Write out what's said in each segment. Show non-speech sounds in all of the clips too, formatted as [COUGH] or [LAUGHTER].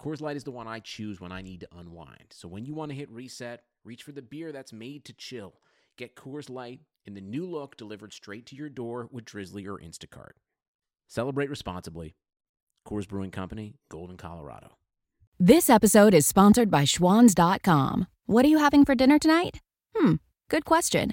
Coors Light is the one I choose when I need to unwind. So when you want to hit reset, reach for the beer that's made to chill. Get Coors Light in the new look delivered straight to your door with Drizzly or Instacart. Celebrate responsibly. Coors Brewing Company, Golden, Colorado. This episode is sponsored by Schwans.com. What are you having for dinner tonight? Hmm, good question.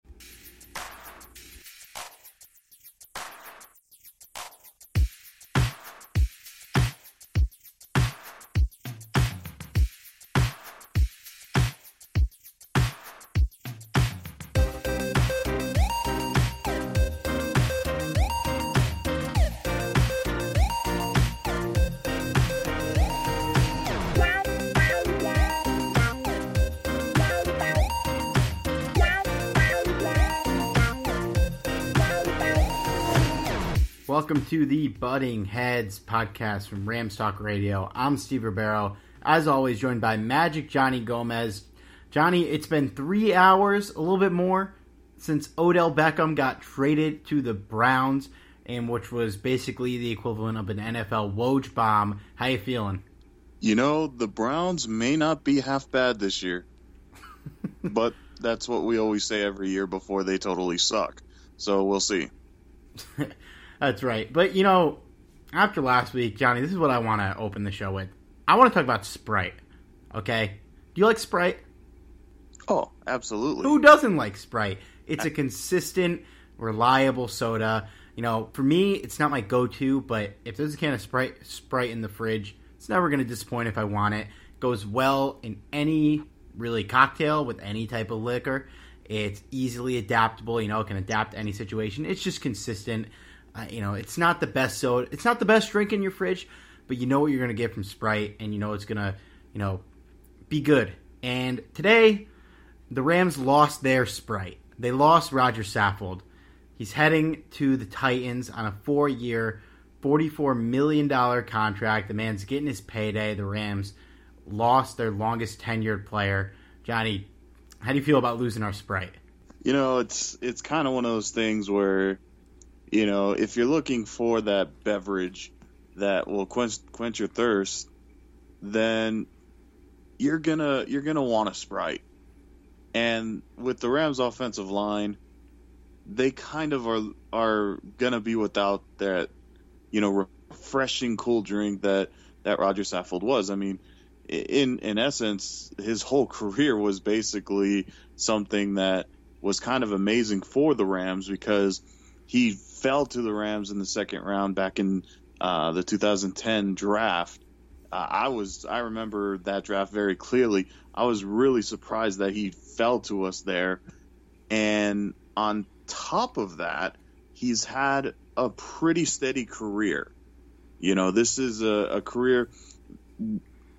Welcome to the Butting Heads podcast from Rams Talk Radio. I'm Steve Ribeiro. As always, joined by Magic Johnny Gomez. Johnny, it's been three hours, a little bit more, since Odell Beckham got traded to the Browns, and which was basically the equivalent of an NFL Woj bomb. How you feeling? You know, the Browns may not be half bad this year, [LAUGHS] but that's what we always say every year before they totally suck. So we'll see. [LAUGHS] That's right. But you know, after last week, Johnny, this is what I want to open the show with. I want to talk about Sprite. Okay, do you like Sprite? Oh, absolutely. Who doesn't like Sprite? It's a consistent, reliable soda. You know, for me, it's not my go-to, but if there's a can of Sprite Sprite in the fridge, it's never going to disappoint if I want it. it. Goes well in any really cocktail with any type of liquor. It's easily adaptable. You know, it can adapt to any situation. It's just consistent. Uh, you know, it's not the best soda. It's not the best drink in your fridge, but you know what you're to get from Sprite, and you know it's to, you know, be good. And today, the Rams lost their Sprite. They lost Roger Saffold. He's heading to the Titans on a four-year, $44 million contract. The man's getting his payday. The Rams lost their longest tenured player. Johnny, how do you feel about losing our Sprite? You know, it's it's kind of one of those things where you know, if you're looking for that beverage that will quench quench your thirst, then you're gonna you're gonna want a Sprite. And with the Rams' offensive line, they kind of are are gonna be without that, you know, refreshing cool drink that that Roger Saffold was. I mean, in in essence, his whole [LAUGHS] career was basically something that was kind of amazing for the Rams because he fell to the Rams in the second round back in uh, the 2010 draft. Uh, I was I remember that draft very clearly. I was really surprised that he fell to us there, and on top of that, he's had a pretty steady career. You know, this is a, a career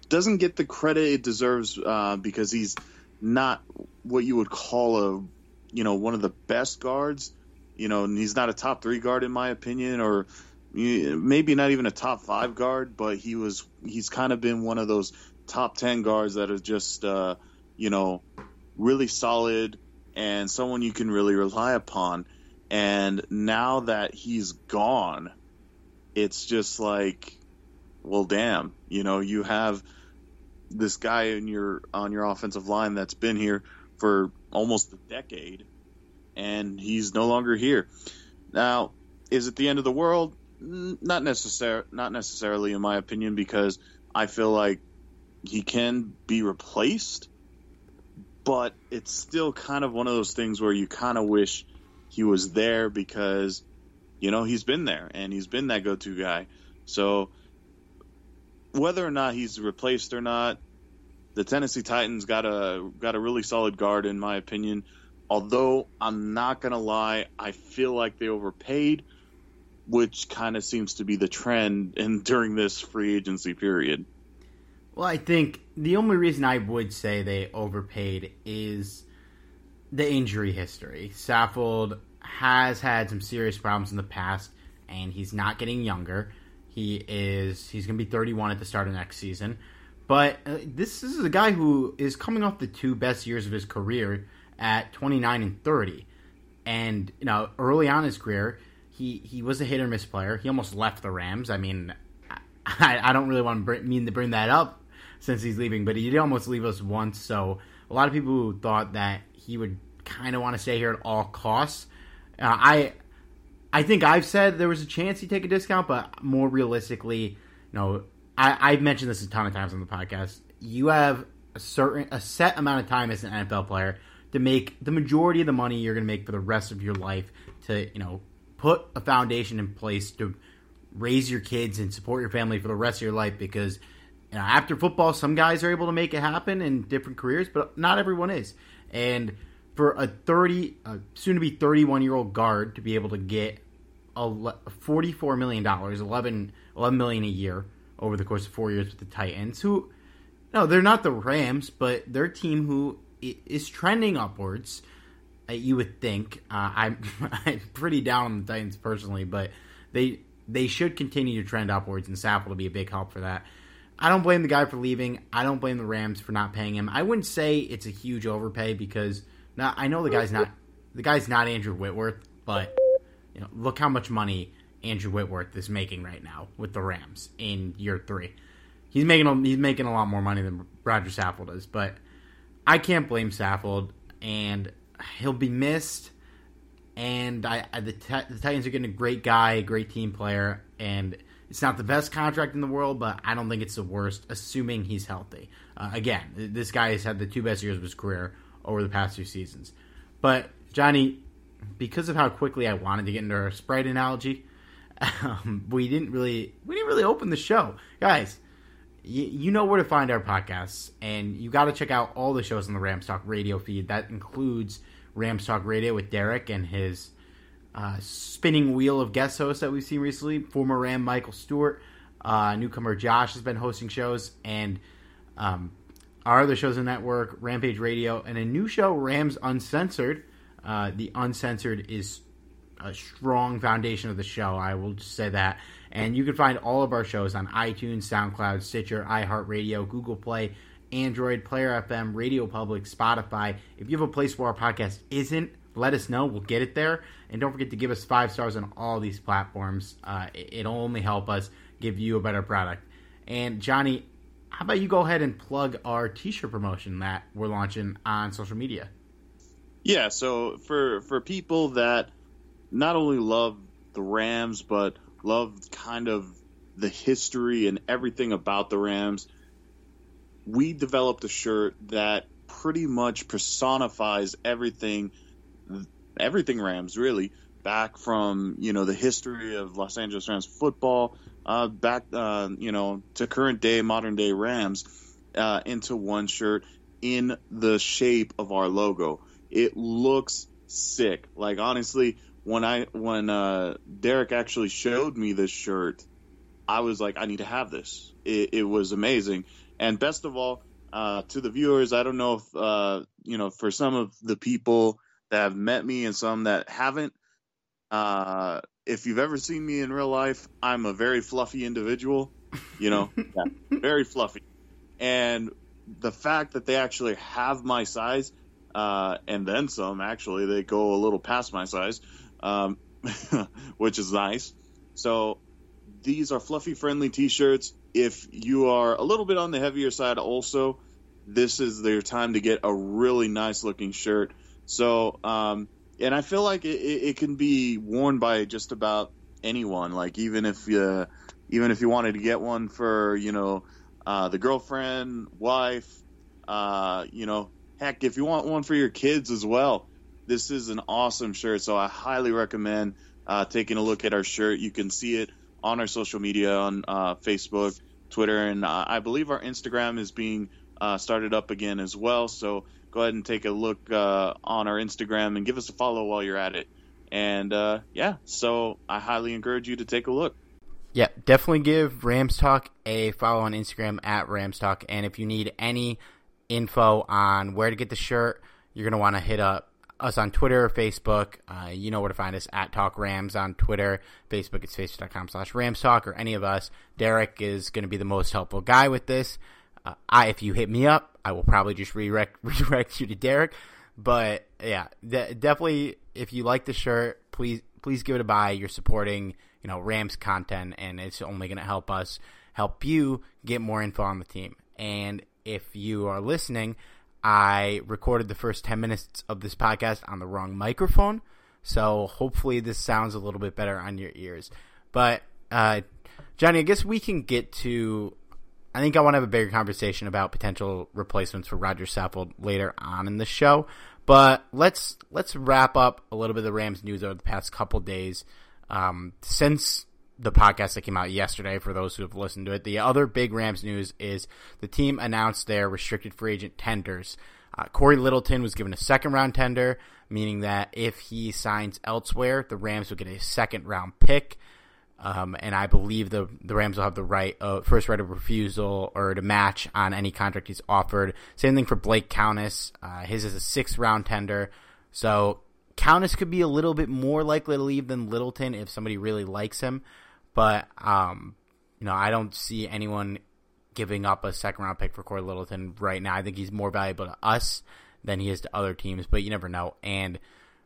doesn't get the credit it deserves uh, because he's not what you would call a you know one of the best guards. You know, and he's not a top three guard in my opinion, or maybe not even a top five guard, but he was he's kind of been one of those top ten guards that are just uh, you know really solid and someone you can really rely upon. And now that he's gone, it's just like, well, damn, you know, you have this guy in your on your offensive line that's been here for almost a decade, and he's no longer here. Now, is it the end of the world? Not necessar- not necessarily, in my opinion, because I feel like he can be replaced, but it's still kind of one of those things where you kind of wish he was there because you know he's been there and he's been that go-to guy. So whether or not he's replaced or not, the Tennessee Titans got a got a really solid guard in my opinion. Although I'm not gonna lie, I feel like they overpaid, which kind of seems to be the trend [LAUGHS] in during this free agency period. Well, I think the only reason I would say they overpaid is the injury history. Saffold has had some serious problems in the past, and he's not getting younger. He is he's going to be 31 at the start of next season. But uh, this, this is a guy who is coming off the two best years of his career at 29 and 30. And you know, early on in his career, he he was a hit or miss player. He almost left the Rams. I mean, I, I don't really want to bring, mean to bring that up since he's leaving, but he did almost leave us once. So a lot of people thought that he would kind of want to stay here at all costs. Uh, I I think I've said there was a chance he'd take a discount, but more realistically, you know, I, I've mentioned this a ton of times on the podcast. You have a certain a set amount of time as an NFL player to make the majority of the money you're going to make for the rest of your life to you know put a foundation in place to raise your kids and support your family for the rest of your life because you know, after football some guys are able to make it happen in different careers but not everyone is. And for a 30 uh, soon to be 31 year old guard to be able to get a 44 million dollars 11 11 million a year over the course of 4 years with the Titans who no they're not the Rams but they're a team who is trending upwards uh, you would think uh, I'm [LAUGHS] I'm pretty down on the Titans personally but they they should continue to trend upwards and Saffold will be a big help for that I don't blame the guy for leaving. I don't blame the Rams for not paying him. I wouldn't say it's a huge overpay because now I know the guy's not the guy's not Andrew Whitworth, but you know, look how much money Andrew Whitworth is making right now with the Rams in year three. He's making a, he's making a lot more money than Roger Saffold does, but I can't blame Saffold, and he'll be missed. And I, I the, the Titans are getting a great guy, a great team player, and it's not the best contract in the world, but I don't think it's the worst, assuming he's healthy. Uh, again, this guy has had the two best years of his career over the past two seasons. But Johnny, because of how quickly I wanted to get into our Sprite analogy, [LAUGHS] um, we didn't really we didn't really open the show, guys. You know where to find our podcasts, and you got to check out all the shows on the Rams Talk Radio feed. That includes Rams Talk Radio with Derek and his uh, spinning wheel of guest hosts that we've seen recently. Former Ram Michael Stewart, uh, newcomer Josh has been hosting shows, and um, our other shows in network, Rampage Radio, and a new show, Rams Uncensored. Uh, the Uncensored is a strong foundation of the show. I will just say that. And you can find all of our shows on iTunes, SoundCloud, Stitcher, iHeartRadio, Google Play, Android, Player FM, Radio Public, Spotify. If you have a place where our podcast isn't, let us know. We'll get it there. And don't forget to give us five stars on all these platforms. Uh, it'll only help us give you a better product. And Johnny, how about you go ahead and plug our t-shirt promotion that we're launching on social media? Yeah, so for for people that not only love the Rams but love kind of the history and everything about the Rams, we developed a shirt that pretty much personifies everything everything Rams really back from you know the history of Los Angeles Rams football uh, back uh, you know to current day modern day Rams uh, into one shirt in the shape of our logo. It looks sick. Like honestly, when I when uh, Derek actually showed me this shirt, I was like, I need to have this. It, it was amazing, and best of all, uh, to the viewers, I don't know if uh, you know for some of the people that have met me and some that haven't. Uh, if you've ever seen me in real life, I'm a very fluffy individual. You know, [LAUGHS] yeah, very fluffy, and the fact that they actually have my size uh, and then some. Actually, they go a little past my size, um, [LAUGHS] which is nice. So these are fluffy friendly T-shirts. If you are a little bit on the heavier side, also, this is their time to get a really nice looking shirt. So, um, and I feel like it, it, can be worn by just about anyone. Like even if you, even if you wanted to get one for you know uh, the girlfriend, wife, uh, you know, heck, if you want one for your kids as well, this is an awesome shirt. So I highly recommend uh, taking a look at our shirt. You can see it on our social media on uh, Facebook, Twitter, and uh, I believe our Instagram is being uh, started up again as well. So go ahead and take a look uh, on our Instagram and give us a follow while you're at it. And uh, yeah, so I highly encourage you to take a look. Yeah, definitely give Rams Talk a follow on Instagram at Rams Talk. And if you need any info on where to get the shirt, you're going to want to hit up us on Twitter or Facebook. Uh, you know where to find us at Talk Rams on Twitter. Facebook, it's facebook.com slash Rams Talk or any of us. Derek is going to be the most helpful guy with this. Uh, I, if you hit me up, I will probably just redirect, [LAUGHS] redirect you to Derek. But yeah, de- definitely, if you like the shirt, please please give it a buy. You're supporting you know Rams content, and it's only going to help us help you get more info on the team. And if you are listening, I recorded the first 10 minutes of this podcast on the wrong microphone. So hopefully this sounds a little bit better on your ears. But, uh, Johnny, I guess we can get to. I think I want to have a bigger conversation about potential replacements for Roger Saffold later on in the show. But let's let's wrap up a little bit of the Rams news over the past couple days. Um, since the podcast that came out yesterday for those who have listened to it. The other big Rams news is the team announced their restricted free agent tenders. Uh, Cory Littleton was given a second round tender, meaning that if he signs elsewhere, the Rams will get a second round pick. Um, and I believe the the Rams will have the right uh, first right of refusal or to match on any contract he's offered. Same thing for Blake Countess. Uh, his is a sixth round tender. So Countess could be a little bit more likely to leave than Littleton if somebody really likes him. But um, you know, I don't see anyone giving up a second round pick for Cory Littleton right now. I think he's more valuable to us than he is to other teams, but you never know. And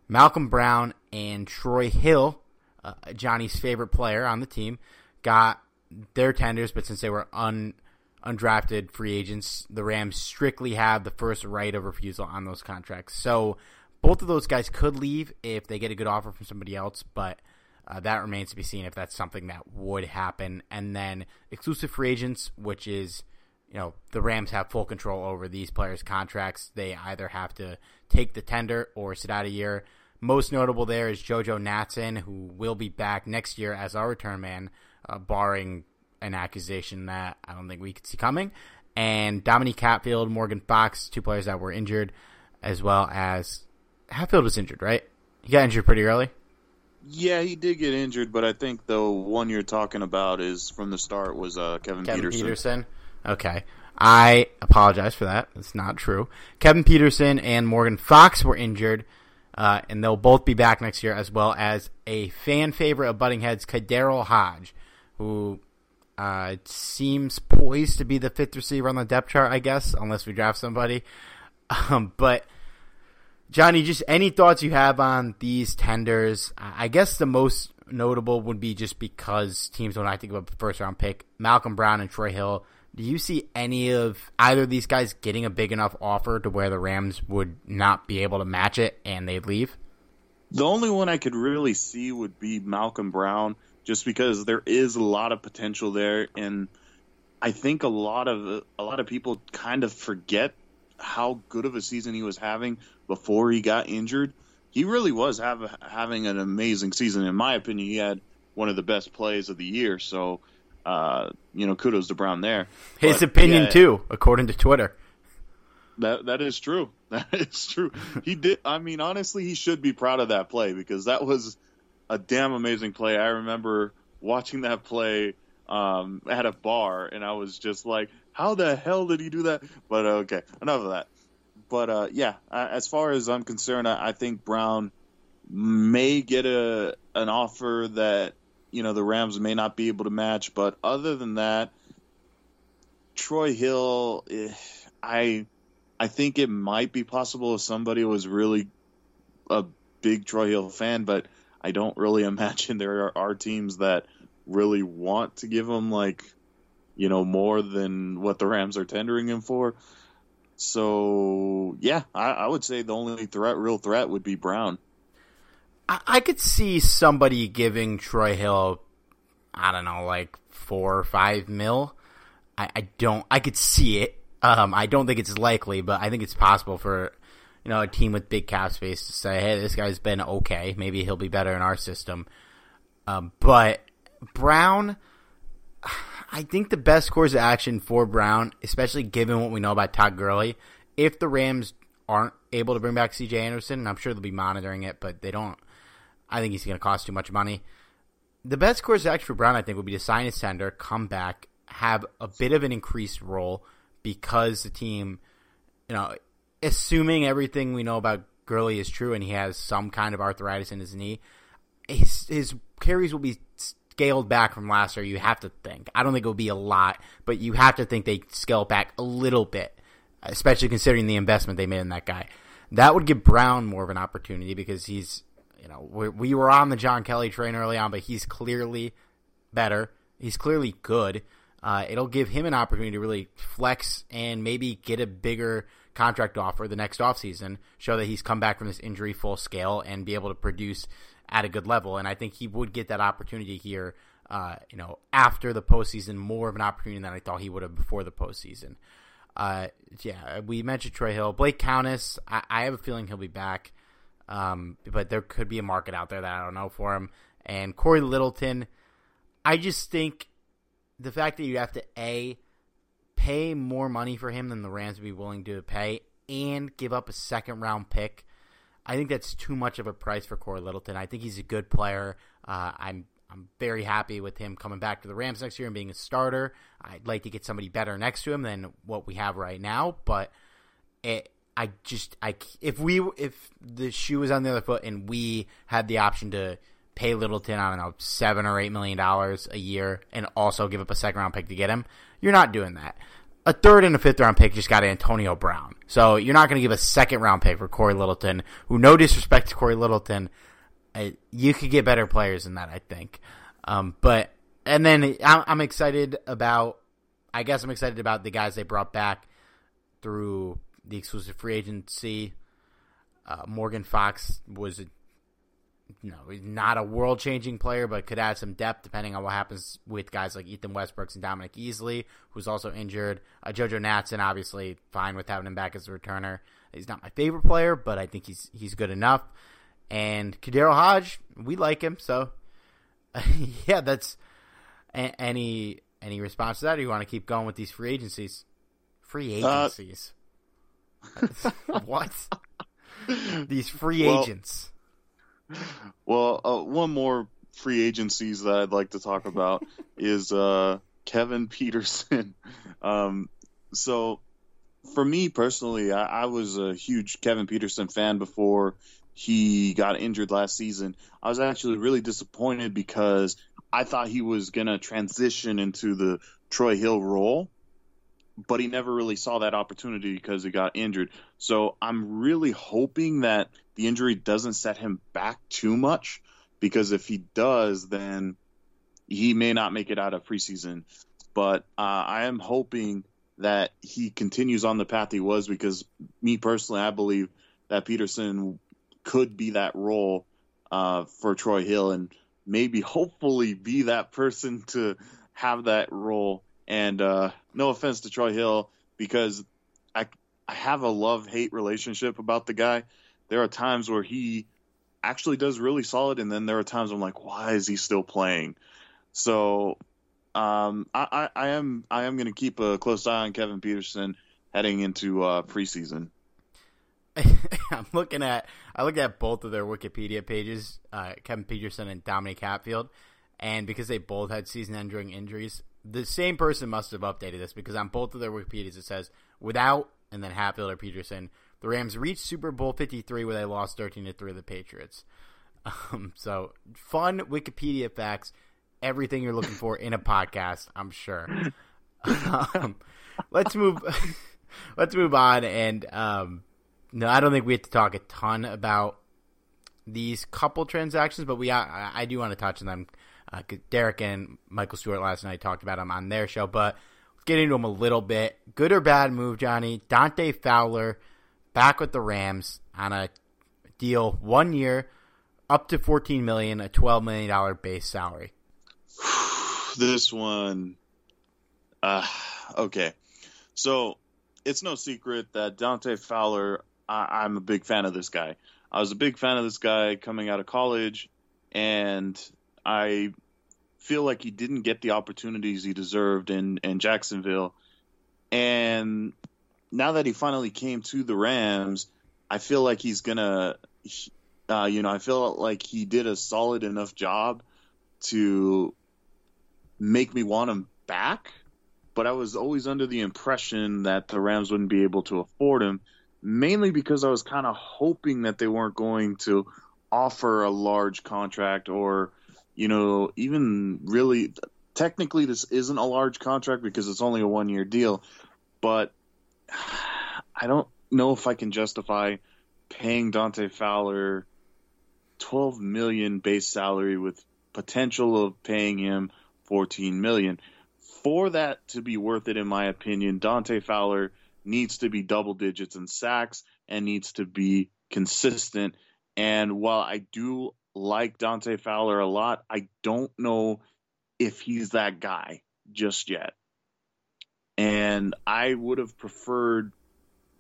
Malcolm Brown and Troy Hill, uh, Johnny's favorite player on the team, got their tenders, but since they were un undrafted free agents, the Rams strictly have the first right of refusal on those contracts. So both of those guys could leave if they get a good offer from somebody else, but uh, that remains to be seen if that's something that would happen. And then exclusive free agents, which is, you know, the Rams have full control over these players' contracts. They either have to take the tender or sit out a year. Most notable there is JoJo Natson, who will be back next year as our return man, uh, barring an accusation that I don't think we could see coming. And Dominique Hatfield, Morgan Fox, two players that were injured, as well as Hatfield was injured, right? He got injured pretty early. Yeah, he did get injured, but I think the one you're talking about is from the start was uh, Kevin, Kevin Peterson. Peterson. Okay. I apologize for that. It's not true. Kevin Peterson and Morgan Fox were injured, uh, and they'll both be back next year, as well as a fan favorite of Butting Heads, KhaDarel Hodge, who uh, seems poised to be the fifth receiver on the depth chart, I guess, unless we draft somebody. [LAUGHS] Um, but Johnny, just any thoughts you have on these tenders? I guess the most notable would be just because teams don't to give up a first round pick. Malcolm Brown and Troy Hill. Do you see any of either of these guys getting a big enough offer to where the Rams would not be able to match it and they'd leave? The only one I could really see would be Malcolm Brown, just because there is a lot of potential there, and I think a lot of a lot of people kind of forget how good of a season he was having before he got injured. He really was have, having an amazing season. In my opinion, he had one of the best plays of the year. So, uh, you know, kudos to Brown there. His but, opinion yeah, too, according to Twitter. That that is true. [LAUGHS] That is true. He did. I mean, honestly, he should be proud of that play because that was a damn amazing play. I remember watching that play um, at a bar, and I was just like, "How the hell did he do that?" But okay, enough of that. But uh, yeah, as far as I'm concerned, I, I think Brown may get a an offer that you know the Rams may not be able to match. But other than that, Troy Hill, eh, I I think it might be possible if somebody was really a big Troy Hill fan, but I don't really [LAUGHS] imagine there are, are teams that really want to give him like you know more than what the Rams are tendering him for. So yeah, I, I would say the only threat, real threat, would be Brown. I, I could see somebody giving Troy Hill, I don't know, like four or five mil. I, I don't. I could see it. Um, I don't think it's likely, but I think it's possible for you know a team with big cap space to say, "Hey, this guy's been okay. Maybe he'll be better in our system." Um, but Brown, I think the best course of action for Brown, especially given what we know about Todd Gurley, if the Rams aren't able to bring back C.J. Anderson, and I'm sure they'll be monitoring it, but they don't. I think he's going to cost too much money. The best course of action for Brown, I think, would be to sign a sender, come back, have a bit of an increased role because the team, you know, assuming everything we know about Gurley is true and he has some kind of arthritis in his knee, his, his carries will be scaled back from last year. You have to think. I don't think it will be a lot, but you have to think they scale back a little bit, especially considering the investment they made in that guy. That would give Brown more of an opportunity because he's, you know, we, we were on the John Kelly train early on, but he's clearly better. He's clearly good. Uh, it'll give him an opportunity to really flex and maybe get a bigger contract offer the next offseason, show that he's come back from this injury full scale and be able to produce at a good level. And I think he would get that opportunity here, uh, you know, after the postseason, more of an opportunity than I thought he would have before the postseason. Uh, yeah, we mentioned Troy Hill. Blake Countess, I, I have a feeling he'll be back, um, but there could be a market out there that I don't know for him. And Cory Littleton, I just think the fact that you have to a pay more money for him than the Rams would be willing to pay, and give up a second round pick. I think that's too much of a price for Cory Littleton. I think he's a good player. Uh, I'm I'm very happy with him coming back to the Rams next year and being a starter. I'd like to get somebody better next to him than what we have right now, but it, I just I if we if the shoe was on the other foot and we had the option to pay Littleton, I don't know, seven or eight million dollars a year and also give up a second round pick to get him, you're not doing that. A third and a fifth round pick just got Antonio Brown. So you're not going to give a second round pick for Cory Littleton, who, no disrespect to Cory Littleton, uh, you could get better players than that, I think. Um, but, and then I'm excited about, I guess I'm excited about the guys they brought back through the exclusive free agency. Uh, Morgan Fox was a no, he's not a world changing player, but could add some depth depending on what happens with guys like Ethan Westbrooks and Dominic Easley, who's also injured. Uh, JoJo Natson, obviously, fine with having him back as a returner. He's not my favorite player, but I think he's he's good enough. And KhaDarel Hodge, we like him, so [LAUGHS] yeah, that's a- any any response to that. Or you want to keep going with these free agencies? Free uh, agencies. Uh, [LAUGHS] what? [LAUGHS] these free well, agents well, uh, one more free agencies that I'd like to talk about [LAUGHS] is uh, Kevin Peterson. [LAUGHS] Um, so, for me personally, I, I, was a huge Kevin Peterson fan before he got injured last season. I was actually really disappointed because I thought he was going to transition into the Troy Hill role but he never really saw that opportunity because he got injured. So I'm really hoping that the injury doesn't set him back too much because if he does, then he may not make it out of preseason. But uh, I am hoping that he continues on the path he was because me personally, I believe that Peterson could be that role uh, for Troy Hill and maybe hopefully be that person [LAUGHS] to have that role and uh, no offense to Troy Hill, because I I have a love hate relationship about the guy. There are times where he actually does really solid, and then there are times I'm like, why is he still playing? So um, I, I, I, am I am going to keep a close eye on Kevin Peterson heading into uh, preseason. [LAUGHS] I'm looking at I look at both of their Wikipedia pages, uh, Kevin Peterson and Dominic Hatfield, and because they both had season-ending injuries, the same person must have updated this because on both of their Wikipedias it says without and then Hatfield or Peterson, the Rams reached Super Bowl 53 where they lost 13 to three to the Patriots. Um, so fun Wikipedia facts, everything you're looking for in a podcast, I'm sure. um, let's move. [LAUGHS] let's move on. And um, no, I don't think we have to talk a ton about these couple transactions, but we I, I do want to touch on them. Uh, Derek and Michael Stewart last night talked about them on their show, but get into them a little bit. Good or bad move, Johnny? Dante Fowler back with the Rams on a deal one year, up to fourteen million, a twelve million dollar base salary. [SIGHS] this one, uh, okay. So it's no secret that Dante Fowler. I, I'm a big fan of this guy. I was a big fan of this guy coming out of college, and I feel like he didn't get the opportunities he deserved in, in Jacksonville. And now that he finally came to the Rams, I feel like he's gonna, uh, you know, I feel like he did a solid enough job to make me want him back. But I was always under the impression that the Rams wouldn't be able to afford him, mainly because I was kind of hoping that they weren't going to offer a large contract or, you know, even really. Technically, this isn't a large contract because it's only a one year deal, but I don't know if I can justify paying Dante Fowler 12 million base salary with potential of paying him 14 million. For that to be worth it in my opinion, Dante Fowler needs to be double digits in sacks and needs to be consistent. And while I do like Dante Fowler a lot, I don't know if he's that guy just yet. And I would have preferred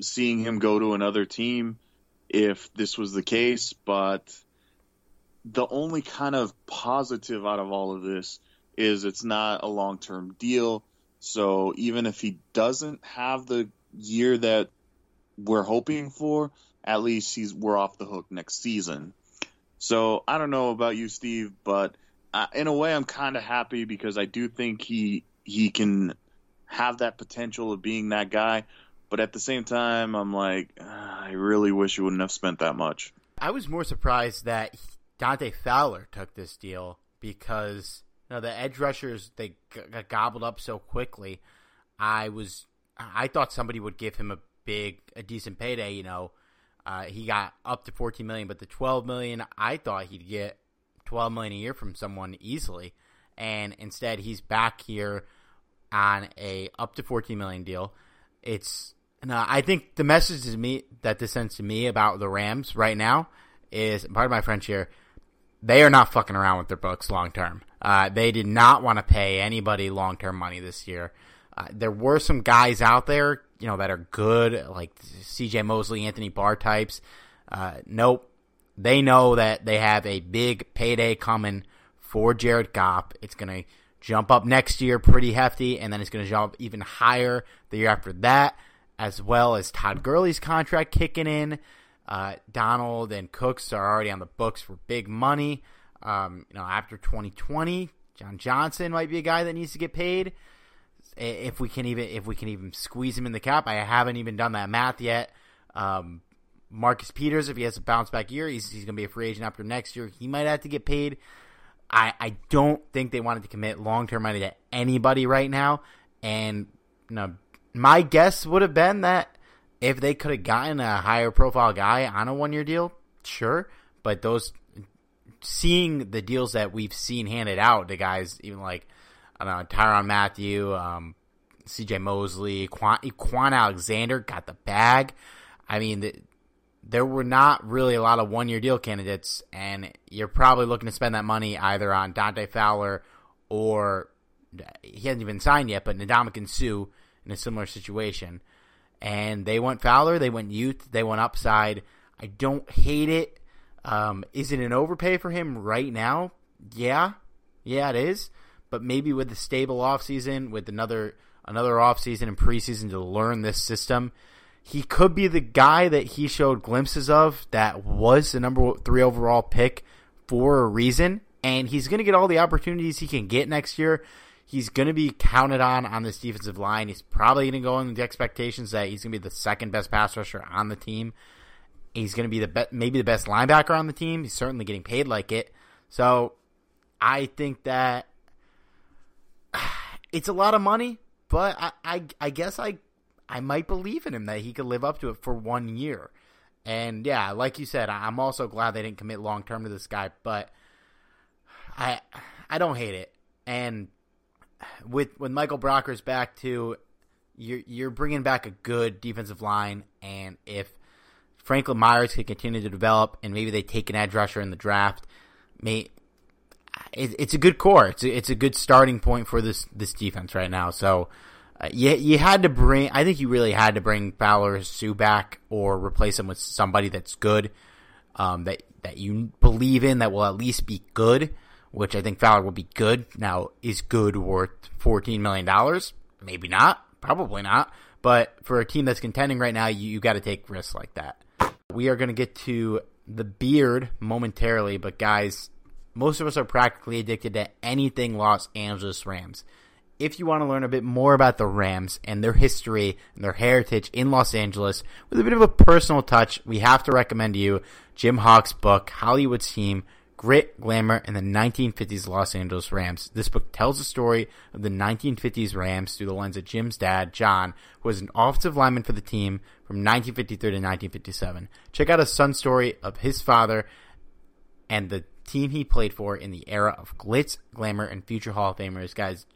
seeing him go to another team if this was the case, but the only kind of positive out of all of this is it's not a long term deal. So even if he doesn't have the year that we're hoping for, at least he's we're off the hook next season. So I don't know about you, Steve, but uh, in a way, I'm kind of happy because I do think he he can have that potential of being that guy. But at the same time, I'm like, uh, I really wish you wouldn't have spent that much. I was more surprised that Dante Fowler took this deal because you know, the edge rushers they got gobbled up so quickly. I was I thought somebody would give him a big a decent payday. You know, uh, he got up to 14 million, but the 12 million I thought he'd get 12 million a year from someone easily, and instead he's back here on a up to 14 million deal. It's no, I think the message to me that this sends to me about the Rams right now is part of my French here. They are not fucking around with their books long term. Uh, they did not want to pay anybody long term money this year. Uh, there were some guys out there, you know, that are good, like C.J. Mosley, Anthony Barr types. Uh, nope, they know that they have a big payday coming for Jared Goff. It's gonna jump up next year pretty hefty, and then it's gonna jump even higher the year after that, as well as Todd Gurley's contract kicking in. Uh, Donald and Cooks are already on the books for big money. Um, you know, after 2020, John Johnson might be a guy that needs to get paid. If we can even if we can even squeeze him in the cap, I haven't even done that math yet. Um, Marcus Peters, if he has a bounce back year, he's, he's going to be a free agent after next year. He might have to get paid. I, I don't think they wanted to commit long term money to anybody right now. And you know, my guess would have been that if they could have gotten a higher profile guy on a one year deal, sure. But those seeing the deals that we've seen handed out to guys, even like I don't know Tyrann Mathieu, um, C.J. Mosley, Quan, Kwon Alexander got the bag. I mean, the, there were not really a lot of one year deal candidates, and you're probably looking to spend that money either on Dante Fowler or he hasn't even signed yet, but Ndamukong Suh in a similar situation. And they went Fowler, they went youth, they went upside. I don't hate it. Um, is it an overpay for him right now? Yeah, yeah, it is. But maybe with the stable offseason, with another another offseason and preseason to learn this system, he could be the guy that he showed glimpses of that was the number three overall pick for a reason, and he's going to get all the opportunities he can get next year. He's going to be counted on on this defensive line. He's probably going to go in the expectations that he's going to be the second best pass rusher on the team. He's going to be the be- maybe the best linebacker on the team. He's certainly getting paid like it. So I think that [SIGHS] it's a lot of money, but I, I, I guess I I might believe in him that he could live up to it for one year. And yeah, like you said, I'm also glad they didn't commit long term to this guy, but I I don't hate it. And with with Michael Brockers back too, you're you're bringing back a good defensive line, and if Franklin Myers can continue to develop, and maybe they take an edge rusher in the draft, may it, it's a good core. It's a, it's a good starting point for this this defense right now. So you you had to bring. I think you really had to bring Fowler Suh back or replace him with somebody that's good, um, that that you believe in that will at least be good. Which I think Fowler will be good. Now, is good worth fourteen million dollars? Maybe not. Probably not. But for a team that's contending right now, you, you got to take risks like that. We are going to get to the beard momentarily, but guys, most of us are practically addicted to anything Los Angeles Rams if you want to learn a bit more about the Rams and their history and their heritage in Los Angeles with a bit of a personal touch, we have to recommend to you Jim Hock's book, Hollywood's Team, Grit, Glamour, and the 1950s Los Angeles Rams. This book tells the story of the 1950s Rams through the lens of Jim's dad, John, who was an offensive lineman for the team from 1953 to 1957. Check out a son story of his father and the team he played for in the era of glitz, glamour, and future Hall of Famers. Guys,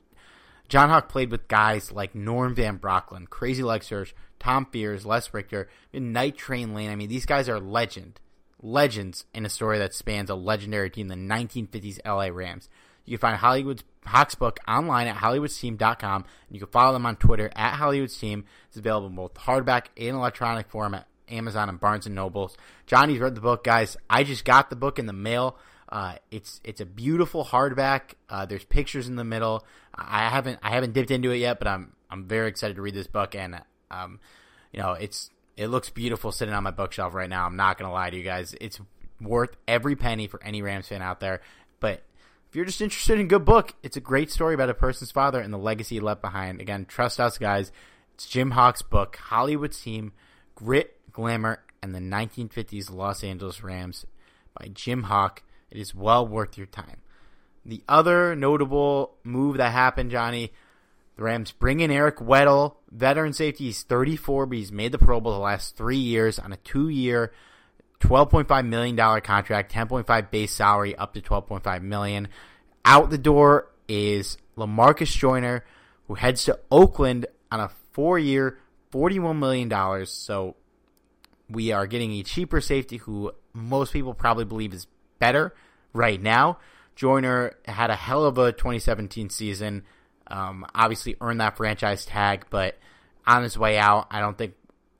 John Hock played with guys like Norm Van Brocklin, Crazy Legs Hirsch, Tom Fears, Les Richter, Night Train Lane. I mean, these guys are legend, legends in a story that spans a legendary team, the 1950s LA Rams. You can find Hollywood's Hawks book online at HollywoodSteam.com. And you can follow them on Twitter at hollywoodsteam. It's available in both hardback and electronic form at Amazon and Barnes and Nobles. Johnny's read the book, guys. I just got the book in the mail. Uh, it's it's a beautiful hardback. Uh, there's pictures in the middle. I haven't I haven't dipped into it yet, but I'm I'm very excited to read this book, and um, you know, it's it looks beautiful sitting on my bookshelf right now. I'm not gonna lie to you guys. It's worth every penny for any Rams fan out there. But if you're just interested in a good book, it's a great story about a person's father and the legacy he left behind. Again, trust us, guys. It's Jim Hock's book, Hollywood's Team, Grit, Glamour, and the 1950s Los Angeles Rams by Jim Hock. It is well worth your time. The other notable move that happened, Johnny, the Rams bring in Eric Weddle, veteran safety. He's 34, but he's made the Pro Bowl the last three years on a two-year, $12.5 million contract, 10.5 base salary, up to 12.5 million. Out the door is Lamarcus Joyner, who heads to Oakland on a four-year, $41 million. So we are getting a cheaper safety who most people probably believe is better right now. Joyner had a hell of a 2017 season. Um, obviously earned that franchise tag, but on his way out, I don't think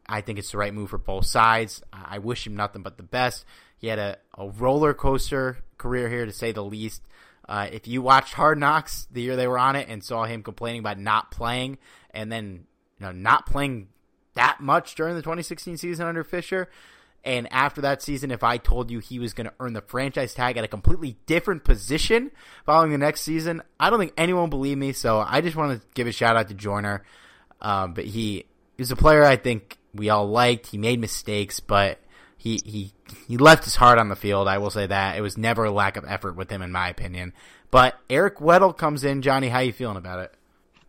I think it's the right move for both sides. I wish him nothing but the best. He had a, a roller coaster career here, to say the least. Uh, if you watched Hard Knocks the year they were on it and saw him complaining about not playing, and then you know not playing that much during the 2016 season under Fisher, and after that season, if I told you he was going to earn the franchise tag at a completely different position following the next season, I don't think anyone will believe me. So I just want to give a shout out to Joyner. Um, but he is a player I think we all liked. He made mistakes, but he he he left his heart on the field. I will say that it was never a lack of effort with him, in my opinion. But Eric Weddle comes in. Johnny, how you feeling about it?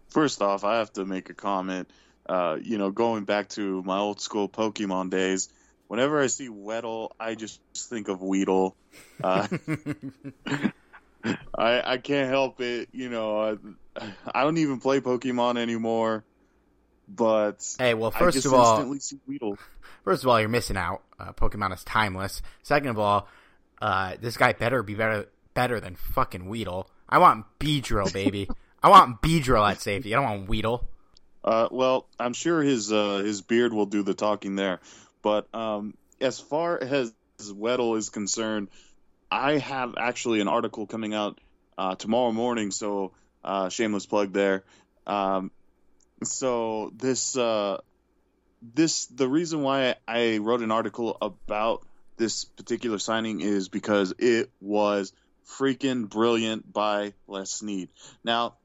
First off, I have to make a comment. Uh, you know, going back to my old school Pokemon days whenever I see Weddle, I just think of Weedle. Uh, [LAUGHS] I I can't help it. You know, I, I, don't even play Pokemon anymore. But hey, well, first of all, first of all, you're missing out. Uh, Pokemon is timeless. Second of all, uh, this guy better be better better than fucking Weedle. I want Beedrill, baby. I want Beedrill at safety. I don't want Weedle. Uh, well, I'm sure his uh, his beard will do the talking there. But um, as far as Weddle is concerned, I have actually an article coming out uh, tomorrow morning. So uh, shameless plug there. Um, so this uh, this the reason why I wrote an article about this particular signing is because it was freaking brilliant by Les Snead. Now,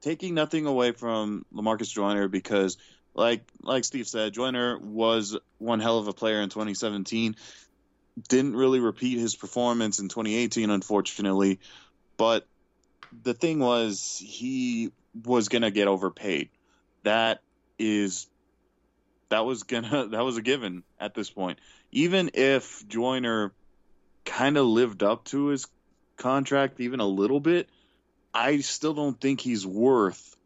taking nothing away from Lamarcus Joyner because like like Steve said, Joyner was one hell of a player in 2017. Didn't really repeat his performance in 2018 unfortunately, but the thing was he was to get overpaid. That is that was gonna [LAUGHS] that was a given at this point. Even if Joyner kind of lived up to his contract even a little bit, I still don't think he's worth,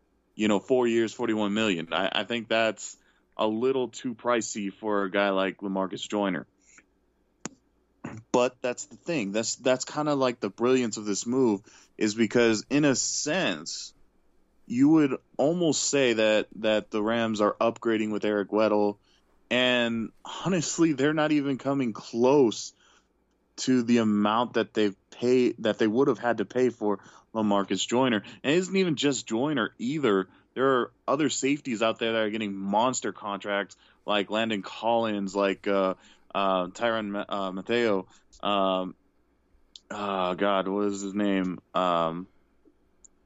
you know, four years, forty-one million. I, I think that's a little too pricey for a guy like Lamarcus Joyner. But that's the thing. That's that's kind of like the brilliance of this move is because in a sense, you would almost say that that the Rams are upgrading with Eric Weddle, and honestly, they're not even coming close to the amount that they've paid that they would have had to pay for Lamarcus Joyner. And it isn't even just Joyner either. There are other safeties out there that are getting monster contracts, like Landon Collins, like uh, uh, Tyrann uh, Mathieu. Um, oh God, what is his name? Um,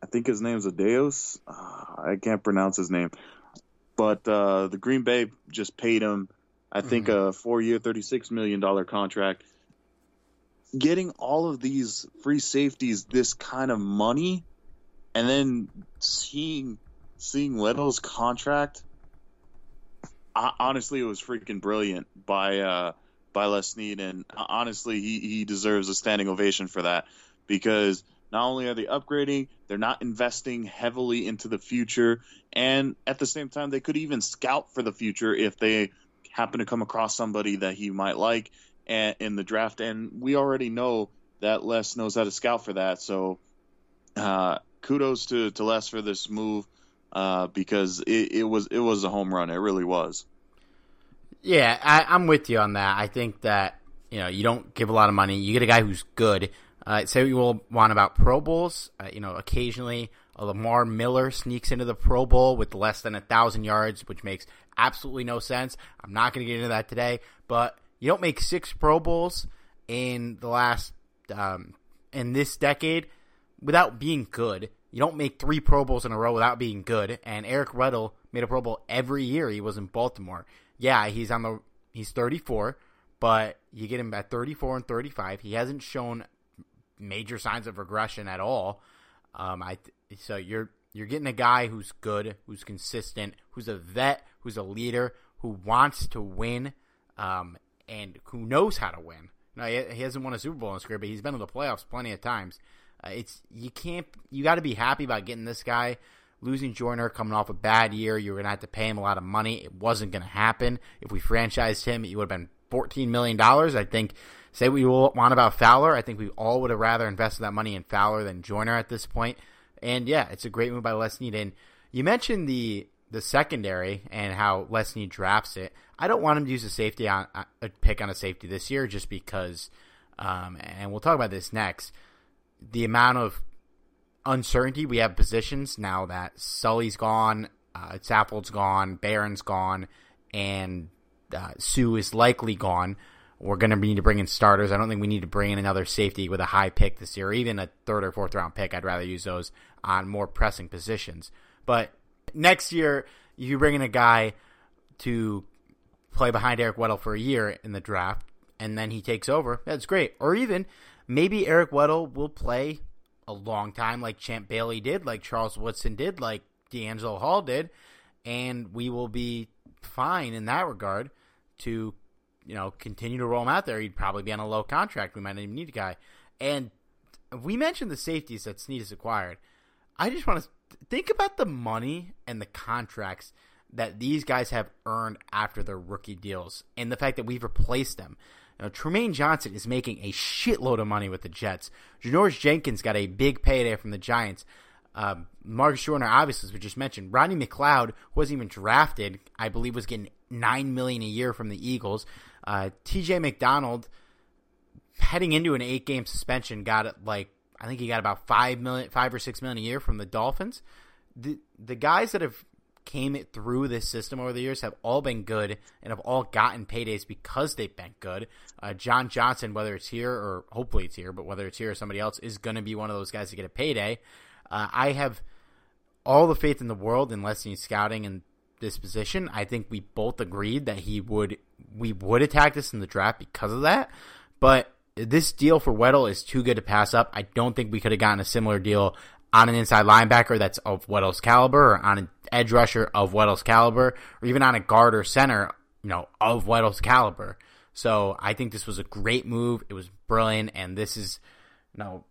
I think his name's Adeos. Uh, I can't pronounce his name, but uh, the Green Bay just paid him, I think, mm-hmm. a four-year, thirty-six million dollar contract. Getting all of these free safeties, this kind of money, and then seeing seeing Weddle's contract. I, honestly, it was freaking brilliant by uh, by Les Snead, and honestly, he he deserves a standing ovation for that because not only are they upgrading, they're not investing heavily into the future, and at the same time, they could even scout for the future if they happen to come across somebody that he might like in the draft. And we already know that Les knows how to scout for that. So, uh, kudos to to Les for this move uh, because it, it was it was a home run. It really was. Yeah, I, I'm with you on that. I think that you know you don't give a lot of money. You get a guy who's good uh, say we will want about Pro Bowls. Uh, you know, occasionally a Lamar Miller sneaks into the Pro Bowl with less than a thousand yards, which makes absolutely no sense. I'm not going to get into that today, but you don't make six Pro Bowls in the last um, in this decade without being good. You don't make three Pro Bowls in a row without being good. And Eric Weddle made a Pro Bowl every year he was in Baltimore. Yeah, he's on the he's 34, but you get him at 34 and 35. He hasn't shown major signs of regression at all. Um, I so you're you're getting a guy who's good, who's consistent, who's a vet, who's a leader, who wants to win, um, and who knows how to win. Now he, he hasn't won a Super Bowl in his career, but he's been in the playoffs plenty of times. Uh, it's you can't you got to be happy about getting this guy. Losing Joyner coming off a bad year, you were gonna have to pay him a lot of money. It wasn't gonna happen. If we franchised him, it would have been fourteen million dollars. I think say what you want about Fowler. I think we all would have rather invested that money in Fowler than Joyner at this point. And yeah, it's a great move by Les Snead. And you mentioned the the secondary and how Les Snead drafts it. I don't want him to use a safety on a pick on a safety this year just because, um, and we'll talk about this next. The amount of uncertainty we have positions now that Sully's gone, uh, Saffold's gone, Barron's gone, and uh, Suh is likely gone. We're going to need to bring in starters. I don't think we need to bring in another safety with a high pick this year, even a third or fourth round pick. I'd rather use those on more pressing positions. But next year, you bring in a guy to play behind Eric Weddle for a year in the draft, and then he takes over, that's great. Or even maybe Eric Weddle will play a long time, like Champ Bailey did, like Charles Woodson did, like DeAngelo Hall did, and we will be fine in that regard to you know, continue to roll him out there, he'd probably be on a low contract. We might not even need a guy. And we mentioned the safeties that Snead has acquired. I just want to think about the money and the contracts that these guys have earned after their rookie deals and the fact that we've replaced them. Now, Trumaine Johnson is making a shitload of money with the Jets. Janoris Jenkins got a big payday from the Giants. Um, Marcus Joyner, obviously, as we just mentioned. Rodney McLeod wasn't even drafted. I believe was getting nine million a year from the Eagles. Uh, T.J. McDonald, heading into an eight-game suspension, got like I think he got about five million, five or six million a year from the Dolphins. The the guys that have came through this system over the years have all been good and have all gotten paydays because they've been good. Uh, John Johnson, whether it's here or hopefully it's here, but whether it's here or somebody else, is going to be one of those guys to get a payday. Uh, I have all the faith in the world in Leslie scouting and this position. I think we both agreed that he would we would attack this in the draft because of that. But this deal for Weddle is too good to pass up. I don't think we could have gotten a similar deal on an inside linebacker that's of Weddle's caliber, or on an edge rusher of Weddle's caliber, or even on a guard or center, you know, of Weddle's caliber. So I think this was a great move. It was brilliant, and this is, you know,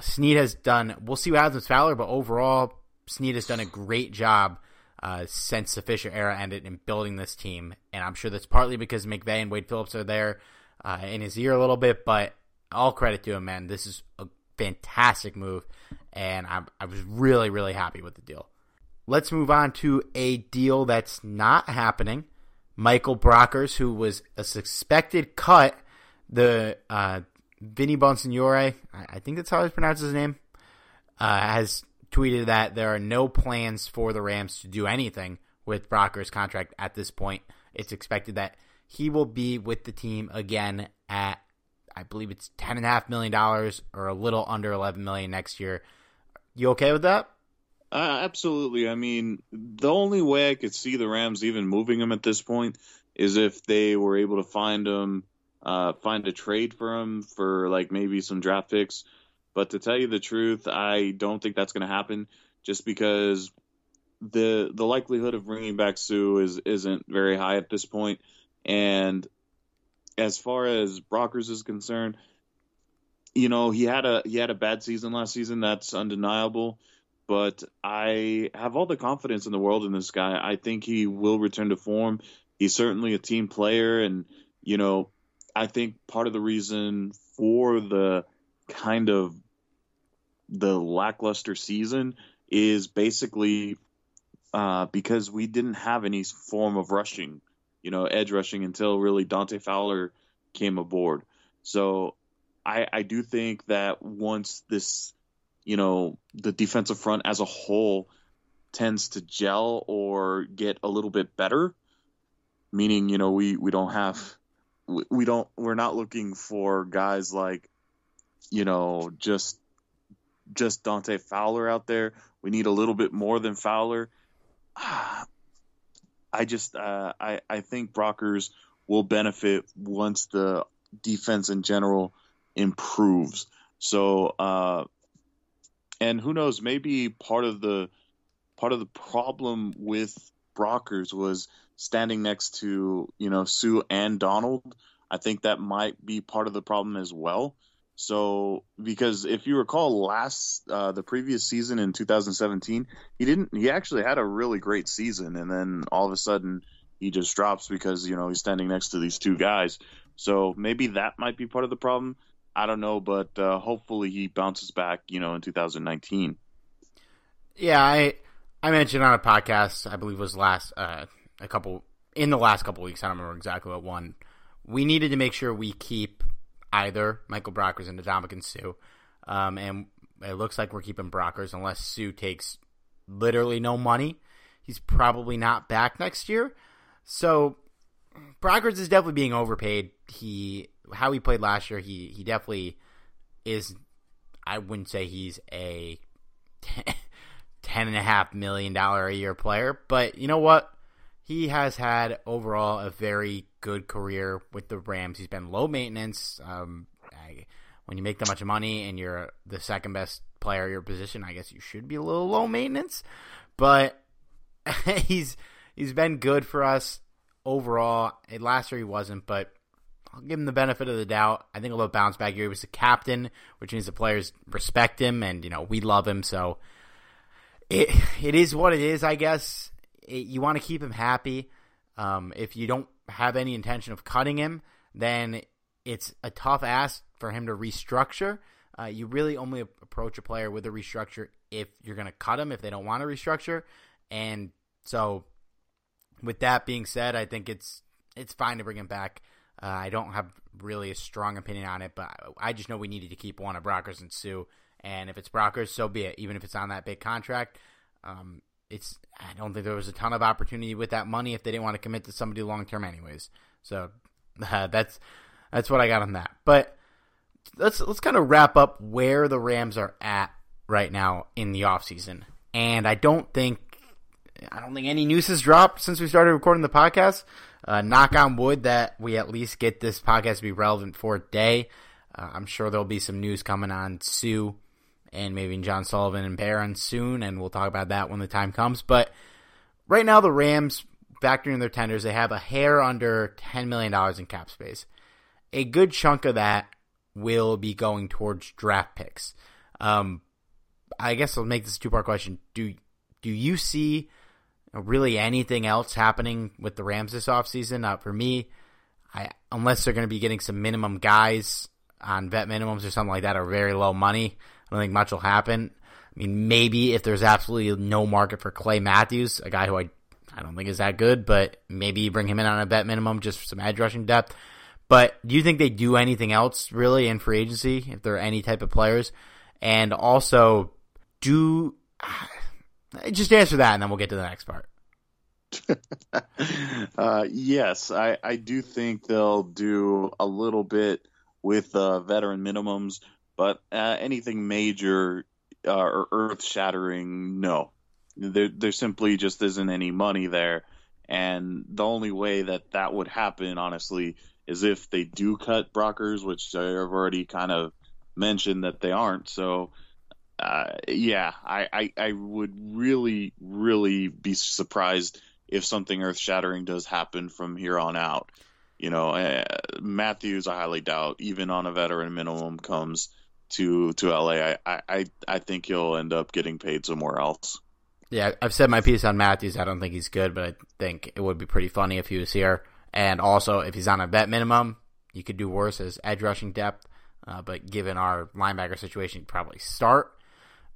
Snead has done. We'll see what happens with Fowler, but overall, Snead has done a great job uh, since the Fisher era ended in building this team, and I'm sure that's partly because McVay and Wade Phillips are there uh, in his ear a little bit. But all credit to him, man. This is a fantastic move, and I, I was really, really happy with the deal. Let's move on to a deal that's not happening. Michael Brockers, who was a suspected cut, the uh, Vinny Bonsignore, I, I think that's how he pronounces his name, uh, has tweeted that there are no plans for the Rams to do anything with Brockers' contract at this point. It's expected that he will be with the team again at, I believe it's ten and a half million dollars or a little under eleven million next year. You okay with that? Uh, absolutely. I mean, the only way I could see the Rams even moving him at this point is if they were able to find him, uh, find a trade for him for like maybe some draft picks but to tell you the truth, I don't think that's going to happen just because the the likelihood of bringing back Suh is isn't very high at this point. And as far as Brockers is concerned, you know he had a he had a bad season last season. That's undeniable. But I have all the confidence in the world in this guy. I think he will return to form. He's certainly a team player, and you know I think part of the reason for the kind of the lackluster season is basically uh, because we didn't have any form of rushing, you know, edge rushing until really Dante Fowler came aboard. So I, I do think that once this, you know, the defensive front as a whole tends to gel or get a little bit better, meaning, you know, we, we don't have, we, we don't, we're not looking for guys like you know, just just Dante Fowler out there. We need a little bit more than Fowler. [SIGHS] I just uh, I I think Brockers will benefit once the defense in general improves. So uh, and who knows, maybe part of the part of the problem with Brockers was standing next to you know Suh and Donald. I think that might be part of the problem as well. So because if you recall last uh, the previous season in 2017, he didn't he actually had a really great season and then all of a sudden he just drops because you know he's standing next to these two guys. So maybe that might be part of the problem. I don't know, but uh, hopefully he bounces back, you know, in 2019. Yeah, I I mentioned on a podcast, I believe was last uh, a couple in the last couple weeks. I don't remember exactly what one. We needed to make sure we keep either Michael Brockers and Ndamukong Suh. Um, and it looks like we're keeping Brockers unless Suh takes literally no money. He's probably not back next year. So Brockers is definitely being overpaid. He how he played last year, he he definitely is I wouldn't say he's a [LAUGHS] ten and a half million dollar a year player, but you know what? he has had overall a very good career with the Rams. He's been low maintenance. Um, I, when you make that much money and you're the second best player your position, I guess you should be a little low maintenance. But [LAUGHS] he's he's been good for us overall. Last year he wasn't, but I'll give him the benefit of the doubt. I think a little bounce back here. He was the captain, which means the players respect him, and you know we love him. So it it is what it is, I guess it, you want to keep him happy. Um, if you don't have any intention of cutting him, then it's a tough ask for him to restructure. Uh, you really only approach a player with a restructure if you're going to cut them if they don't want to restructure. And so, with that being said, I think it's it's fine to bring him back. Uh, I don't have really a strong opinion on it, but I just know we needed to keep one of Brockers and Suh. And if it's Brockers, so be it. Even if it's on that big contract, um, it's I don't think there was a ton of opportunity with that money if they didn't want to commit to somebody long term, anyways. So uh, [LAUGHS] that's that's what I got on that. But let's let's kind of wrap up where the Rams are at right now in the offseason. And I don't think I don't think any news has dropped since we started recording the podcast. Uh, knock on wood that we at least get this podcast to be relevant for a day. Uh, I'm sure there'll be some news coming on Suh and maybe John Sullivan and Barron soon, and we'll talk about that when the time comes. But right now, the Rams, factoring their tenders, they have a hair under $10 million in cap space. A good chunk of that will be going towards draft picks. Um, I guess I'll make this a two part question. Do do you see really anything else happening with the Rams this offseason? Uh, for me, I unless they're going to be getting some minimum guys on vet minimums or something like that, or very low money, I don't think much will happen. I mean, maybe if there's absolutely no market for Clay Matthews, a guy who I I don't think is that good, but maybe bring him in on a bet minimum just for some edge rushing depth. But do you think they do anything else really in free agency if there are any type of players? And also, do [SIGHS] just answer that, and then we'll get to the next part. [LAUGHS] uh, yes, I, I do think they'll do a little bit with uh, veteran minimums, but uh, anything major uh, or earth shattering, no. There, there simply just isn't any money there. And the only way that that would happen, honestly, is if they do cut Brockers, which I've already kind of mentioned that they aren't. So uh, yeah, I, I, I would really, really be surprised if something earth shattering does happen from here on out. You know, uh, Matthews, I highly doubt, even on a veteran minimum, comes to to LA. I, I, I think he'll end up getting paid somewhere else. Yeah, I've said my piece on Matthews. I don't think he's good, but I think it would be pretty funny if he was here. And also, if he's on a vet minimum, you could do worse as edge rushing depth. Uh, but given our linebacker situation, you'd probably start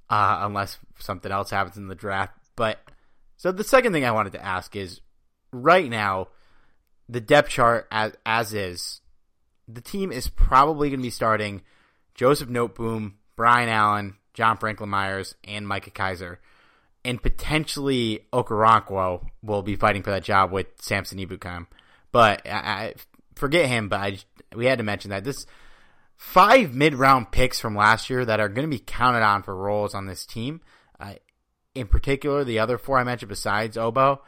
uh, unless something else happens in the draft. But so the second thing I wanted to ask is right now, the depth chart as, as is, the team is probably going to be starting Joseph Noteboom, Brian Allen, John Franklin Myers, and Micah Kiser. And potentially Okoronkwo will be fighting for that job with Samson Ebukam. But I, I forget him, but I, we had to mention that this five mid round picks from last year that are going to be counted on for roles on this team. Uh, in particular, the other four I mentioned besides Obo,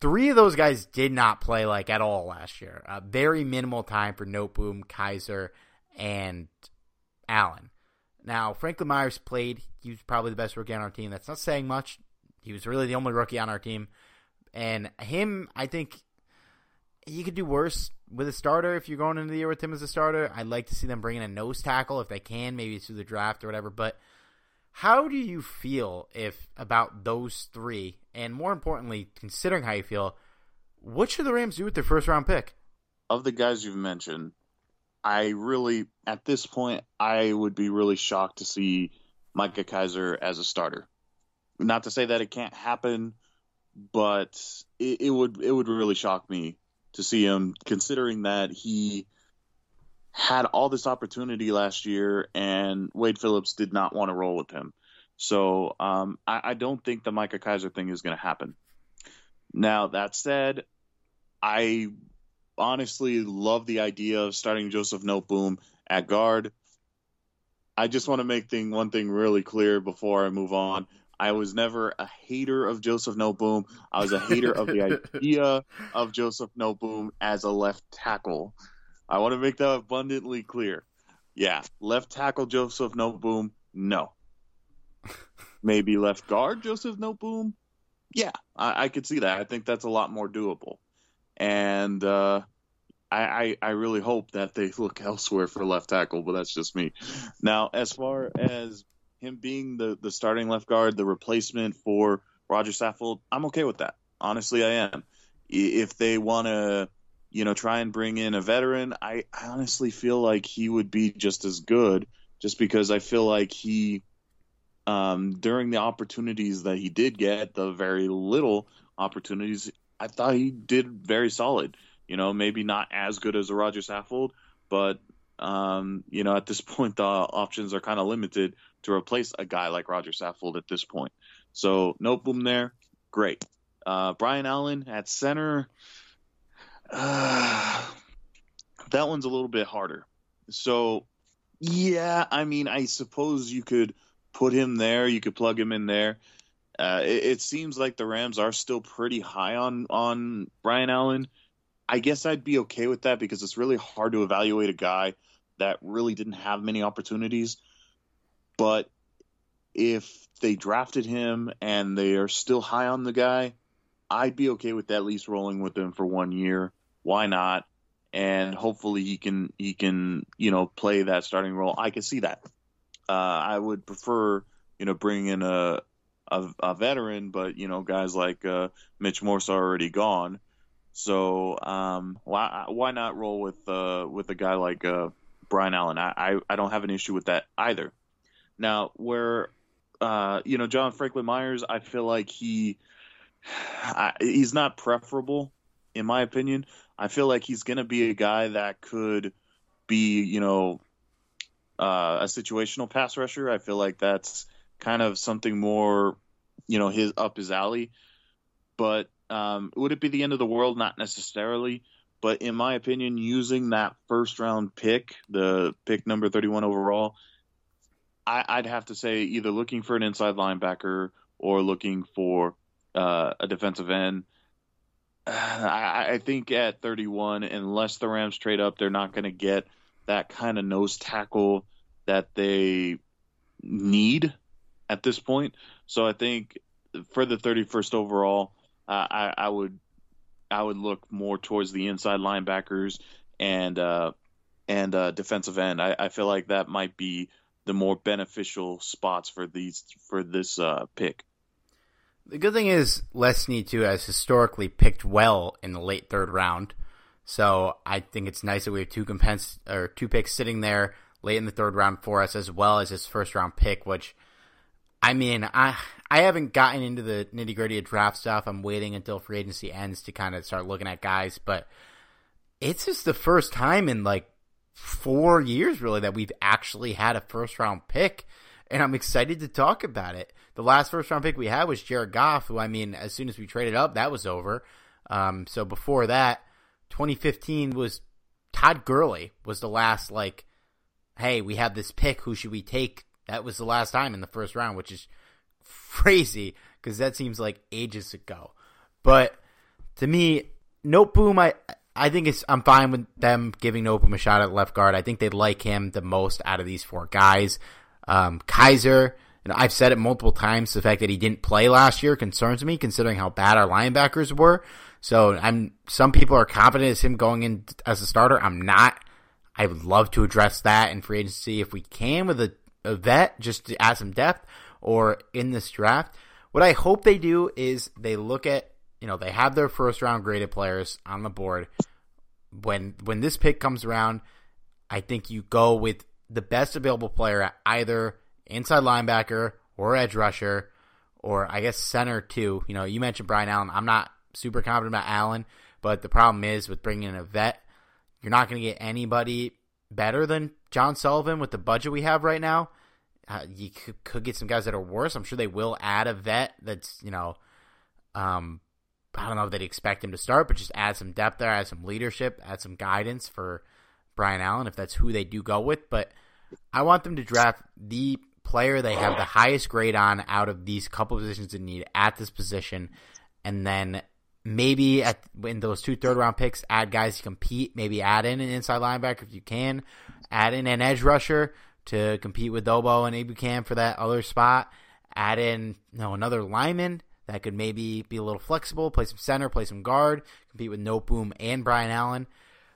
three of those guys did not play like at all last year. Uh, very minimal time for Noteboom, Kiser, and Allen. Now, Franklin Myers played. He was probably the best rookie on our team. That's not saying much. He was really the only rookie on our team. And him, I think he could do worse with a starter, if you're going into the year with him as a starter, I'd like to see them bring in a nose tackle if they can, maybe through the draft or whatever. But how do you feel if about those three, and more importantly, considering how you feel, what should the Rams do with their first round pick? Of the guys you've mentioned, I really, at this point, I would be really shocked to see Micah Kiser as a starter. Not to say that it can't happen, but it, it would it would really shock me to see him, considering that he had all this opportunity last year and Wade Phillips did not want to roll with him. So um, I, I, don't think the Micah Kiser thing is going to happen. Now, that said, I honestly love the idea of starting Joseph Noteboom at guard. I just want to make thing one thing really clear before I move on. I was never a hater of Joseph Noteboom. I was a hater of the [LAUGHS] idea of Joseph Noteboom as a left tackle. I want to make that abundantly clear. Yeah, left tackle Joseph Noteboom, no. [LAUGHS] Maybe left guard Joseph Noteboom. Yeah, I, I could see that. I think that's a lot more doable. And uh, I, I, I really hope that they [LAUGHS] look elsewhere for left tackle, but that's just me. Now, as far as him being the the starting left guard, the replacement for Roger Saffold, I'm okay with that. Honestly, I am. If they want to, you know, try and bring in a veteran, I, I honestly feel like he would be just as good. Just because I feel like he, um, during the opportunities that he did get, the very little opportunities, I thought he did very solid. You know, maybe not as good as a Roger Saffold, but um, you know, at this [LAUGHS] point, the options are kind of limited to replace a guy like Roger Saffold at this point. So no boom there, great. Uh, Brian Allen at center, uh, [SIGHS] that one's a little bit harder. So yeah, I mean, I suppose you could put him there. You could plug him in there. Uh, it, it, seems like the Rams are still pretty high on on Brian Allen. I guess I'd be okay with that because it's really hard to evaluate a guy that really didn't have many opportunities. But if they drafted him and they are still high on the guy, I'd be okay with at least rolling with him for one year. Why not? And hopefully he can he can you know play that starting role. I can see that. Uh, I would prefer you know bringing in a, a, a veteran, but you know guys like uh, Mitch Morse are already gone. So um, why why not roll with uh, with a guy like uh, Brian Allen? I, I, I don't have an issue with that either. Now where uh, you know John Franklin Myers, I feel like he [SIGHS] I, he's not preferable in my opinion. I feel like he's going to be a guy that could be you know uh, a situational pass rusher. I feel like that's kind of something more you know his up his alley. But um, would it be the end of the world? Not necessarily. But in my opinion, using that first round pick, the pick number 31 overall, I, would have to say either looking for an inside linebacker or looking for uh, a defensive end. [SIGHS] I, I, think at 31, unless the Rams trade up, they're not going to get that kind of nose tackle that they need at this point. So I think for the 31st overall, uh, I, I would I would look more towards the inside linebackers and uh, and uh, defensive end. I, I, feel like that might be the more beneficial spots for these for this uh, pick. The good thing is Les Snead too has historically picked well in the late third round, so I think it's nice that we have two compens- or two picks sitting there late in the third round for us, as well as his first round pick, which I mean, I I haven't gotten into the nitty gritty of draft stuff. I'm waiting until free agency ends to kind of start looking at guys, but it's just the first time in like four years really that we've actually had a first round pick, and I'm excited to talk about it. The last first round pick we had was Jared Goff, who I mean, as soon as we traded up, that was over. Um, so before that, 2015 was Todd Gurley was the last like, hey, we have this pick. Who should we take? That was the last time in the first round, which is [LAUGHS] crazy because that seems like ages ago. But to me, Noteboom, I I think it's I'm fine with them giving Noteboom a shot at left guard. I think they like him the most out of these four guys. Um, Kiser, and I've said it multiple times. The fact that he didn't play last year concerns me, considering how bad our linebackers were. So I'm some people are confident as him going in as a starter. I'm not. I would love to address that in free agency if we can with a, a vet just to add some depth or in this draft. What I hope they do is they look at, you know, they have their first round graded players on the board. When when this pick comes around, I think you go with the best available player at either inside linebacker or edge rusher or I guess center too. You know, you mentioned Brian Allen. I'm not super confident about Allen, but the problem is with bringing in a vet, you're not going to get anybody better than John Sullivan with the budget we have right now uh, you could, could, get some guys that are worse. I'm sure they will add a vet that's you know, um, I don't know if they'd expect him to start, but just add some depth there, add some leadership, add some guidance for Brian Allen if that's who they do go with. But I want them to draft the player they have the highest grade on out of these couple positions in need at this position, and then maybe at in those two third round picks, add guys to compete. Maybe add in an inside linebacker if you can, add in an edge rusher to compete with Obo and Ebukam for that other spot. Add in you know, another lineman that could maybe be a little flexible, play some center, play some guard, compete with Noteboom and Brian Allen.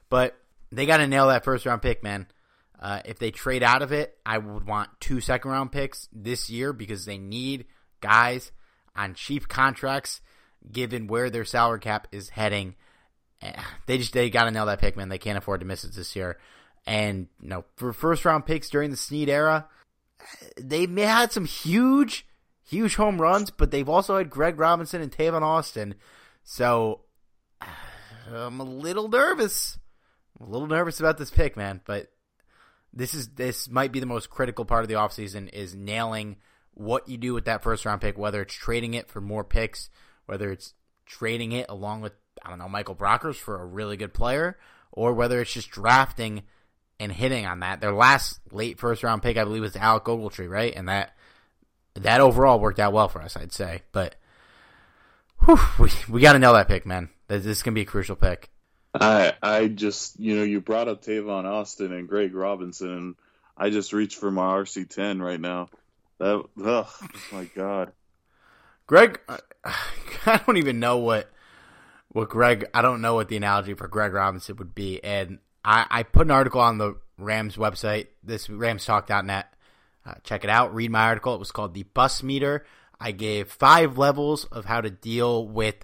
But they got to nail that first round pick, man. Uh, if they trade out of it, I would want two second round picks this year because they need guys on cheap contracts given where their salary cap is heading. Eh, they just they got to nail that pick, man. They can't afford to miss it this year. And you know, for first round picks during the Snead era, they may had some huge, huge home runs, but they've also had Greg Robinson and Tavon Austin. So I'm a little nervous. I'm a little nervous about this pick, man. But this is this might be the most critical part of the offseason is nailing what you do with that first round pick, whether it's trading it for more picks, whether it's trading it along with I don't know Michael Brockers for a really good player, or whether it's just drafting and hitting on that. Their last late first round pick, I believe, was Alec Ogletree, right? And that that overall worked out well for us, I'd say. But whew, we we got to nail that pick, man. This is gonna be a crucial pick. I I just you know you brought up Tavon Austin and Greg Robinson. And I just reached for my RC ten right now. That oh my god, Greg, uh, [SIGHS] I don't even know what what Greg. I don't know what the analogy for Greg Robinson would be, and I, I put an article on the Rams website, this ramstalk.net. Uh, check it out. Read my article. It was called the Bus Meter. I gave five levels of how to deal with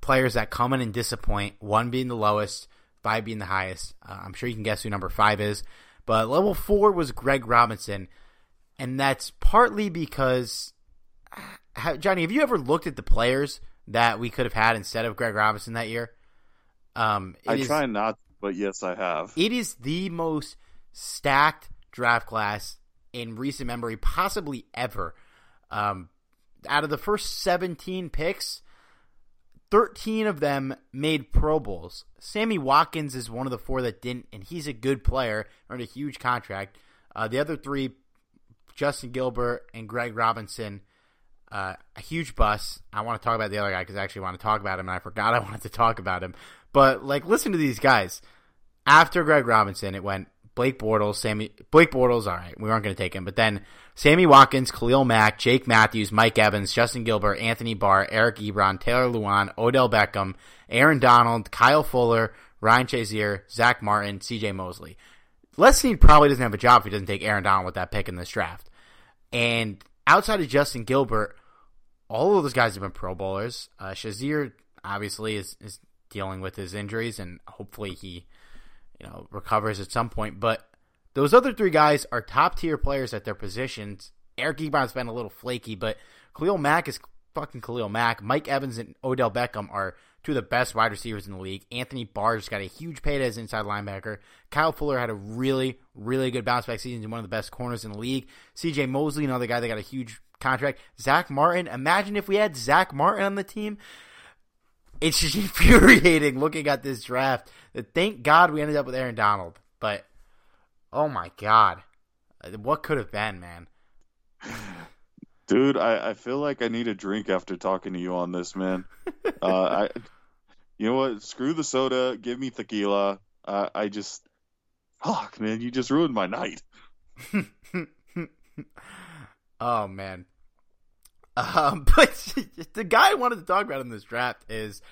players that come in and disappoint. One being the lowest, five being the highest. Uh, I'm sure you can guess who number five is. But level four was Greg Robinson, and that's partly because how, Johnny, have you ever looked at the players that we could have had instead of Greg Robinson that year? Um, I is, try not, but yes, I have. It is the most stacked draft class in recent memory, possibly ever. Um, out of the first 17 picks, 13 of them made Pro Bowls. Sammy Watkins is one of the four that didn't, and he's a good player, earned a huge contract. Uh, the other three, Justin Gilbert and Greg Robinson, uh, a huge bust. I want to talk about the other guy because I actually want to talk about him, and I forgot I wanted to talk about him. But like, listen to these guys. After Greg Robinson, it went Blake Bortles, Sammy Blake Bortles. All right, we weren't going to take him, but then Sammy Watkins, Khalil Mack, Jake Matthews, Mike Evans, Justin Gilbert, Anthony Barr, Eric Ebron, Taylor Lewan, Odell Beckham, Aaron Donald, Kyle Fuller, Ryan Shazier, Zack Martin, C.J. Mosley. Les probably doesn't have a job if he doesn't take Aaron Donald with that pick in this draft. And outside of Justin Gilbert, all of those guys have been Pro Bowlers. Uh, Shazier obviously is, is dealing with his injuries, and hopefully he, you know, recovers at some point. But those other three guys are top tier players at their positions. Eric Ebron's been a little flaky, but Khalil Mack is fucking Khalil Mack. Mike Evans and Odell Beckham are two of the best wide receivers in the league. Anthony Barr just got a huge payday as inside linebacker. Kyle Fuller had a really, really good bounce back season. He's one of the best corners in the league. CJ Mosley, another guy that got a huge contract. Zack Martin. Imagine if we had Zack Martin on the team. It's just [LAUGHS] infuriating looking at this draft. That Thank God we ended up with Aaron Donald. But oh my God, what could have been, man? [SIGHS] Dude, I, I feel like I need a drink after talking to you on this, man. [LAUGHS] uh, I, you know what? Screw the soda. Give me tequila. Uh, I just, fuck, man, you just ruined my night. [LAUGHS] oh man. Um, [LAUGHS] but the guy I wanted to talk about in this draft is,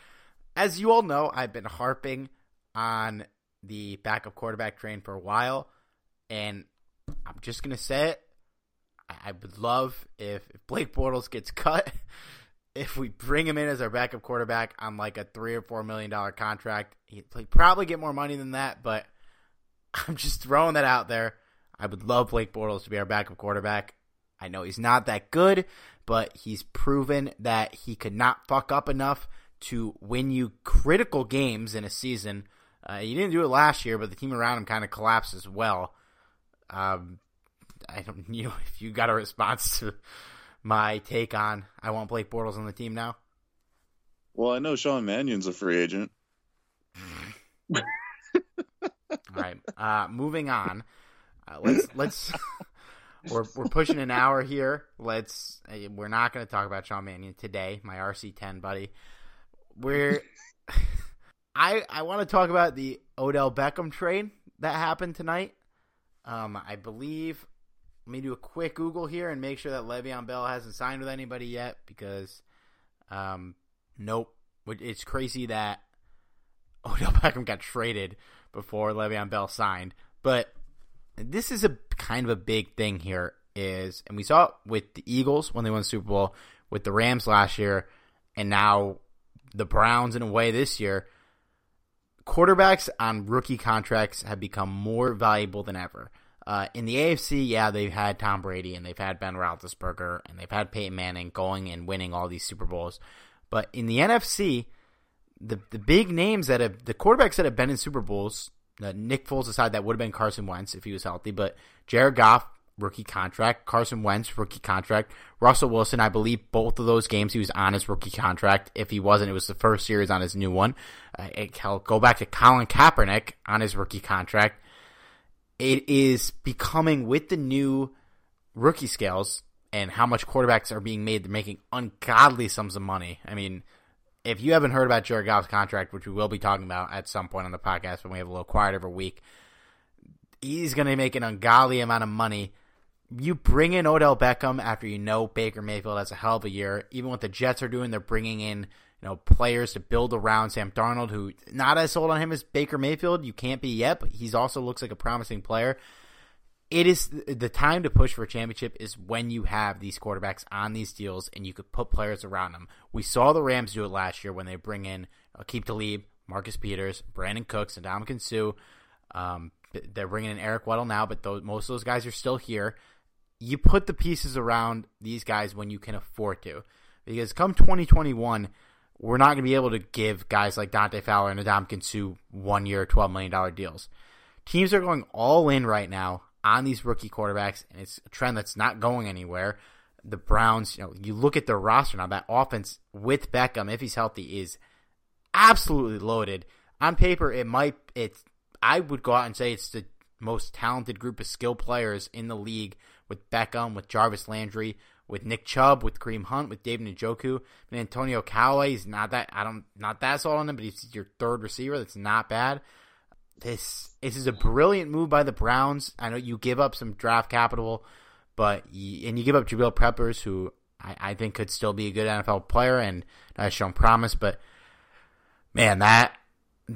as you all know, I've been harping on the backup quarterback train for a while, and I'm just gonna say it. I would love if, if Blake Bortles gets [LAUGHS] cut, if we bring him in as our backup quarterback on like a three or four million dollar contract. He'd probably get more money than that, but [LAUGHS] I'm just throwing that out there. I would love Blake Bortles to be our backup quarterback. I know he's not that good, but he's proven that he could not fuck up enough to win you critical games in a season. Uh, he didn't do it last year, but the team around him kind of collapsed as well. Um, I don't, [LAUGHS] you know, if you got a response to my take on I want Blake Bortles on the team now. Well, I know Sean Mannion's a free agent. [LAUGHS] All right, uh, moving on. Uh, let's let's [LAUGHS] [LAUGHS] we're we're pushing an hour here. Let's uh, we're not going to talk about Sean Mannion today, my RC10 buddy. We're [LAUGHS] I I want to talk about the Odell Beckham trade that happened tonight. Um, I believe let me do a quick Google here and make sure that Le'Veon Bell hasn't signed with anybody yet because, um, nope. It's crazy that [LAUGHS] Odell Beckham got traded before Le'Veon Bell signed. But this is a kind of a big thing here is, and we saw it with the Eagles when they won the Super Bowl, with the Rams last year, and now the Browns in a way this year. Quarterbacks on rookie contracts have become more valuable than ever. Uh, in the AFC, yeah, they've had Tom Brady and they've had Ben Roethlisberger and they've had Peyton Manning going and winning all these Super Bowls. But in the NFC, the the big names that have the quarterbacks that have been in Super Bowls, Nick Foles aside, that would have been Carson Wentz if he was healthy, but Jared Goff rookie contract. Carson Wentz, rookie contract. Russell Wilson, I believe both of those games he was on his rookie contract. If he wasn't, it was the first series on his new one. Uh, it, go back to Colin Kaepernick on his rookie contract. It is becoming with the new rookie scales and how much quarterbacks are being made. They're making ungodly sums of money. I mean, if you haven't heard about Jared Goff's contract, which we will be talking about at some point on the podcast when we have a little quiet every week, he's going to make an ungodly amount of money. You bring in Odell Beckham after you know Baker Mayfield has a hell of a year. Even what the Jets are doing, they're bringing in you know players to build around Sam Darnold, who not as sold on him as Baker Mayfield. You can't be yet, but he's also looks like a promising player. It is the time to push for a championship is when you have these quarterbacks on these deals and you could put players around them. We saw the Rams do it last year when they bring in Aqib Talib, Marcus Peters, Brandin Cooks, and Ndamukong Suh. Um, they're bringing in Eric Weddle now, but those, most of those guys are still here. You put the pieces around these guys when you can afford to, because come 2021, we're not going to be able to give guys like Dante Fowler and Ndamukong Suh one year, $12 million deals. Teams are going all in right now on these rookie quarterbacks, and it's a trend that's not going anywhere. The Browns, you know, you look at their roster now, that offense with Beckham, if he's healthy, is absolutely loaded. On paper, it might, it's I would go out and say it's the most talented group of skill players in the league with Beckham, with Jarvis Landry, with Nick Chubb, with Kareem Hunt, with David Njoku, and Antonio Callaway. He's not that I don't not that sold on him, but he's your third receiver. That's not bad. This this is a brilliant move by the Browns. I know you give up some draft capital, but and you give up Jabril Peppers, who I, I think could still be a good NFL player and has shown promise. But man, that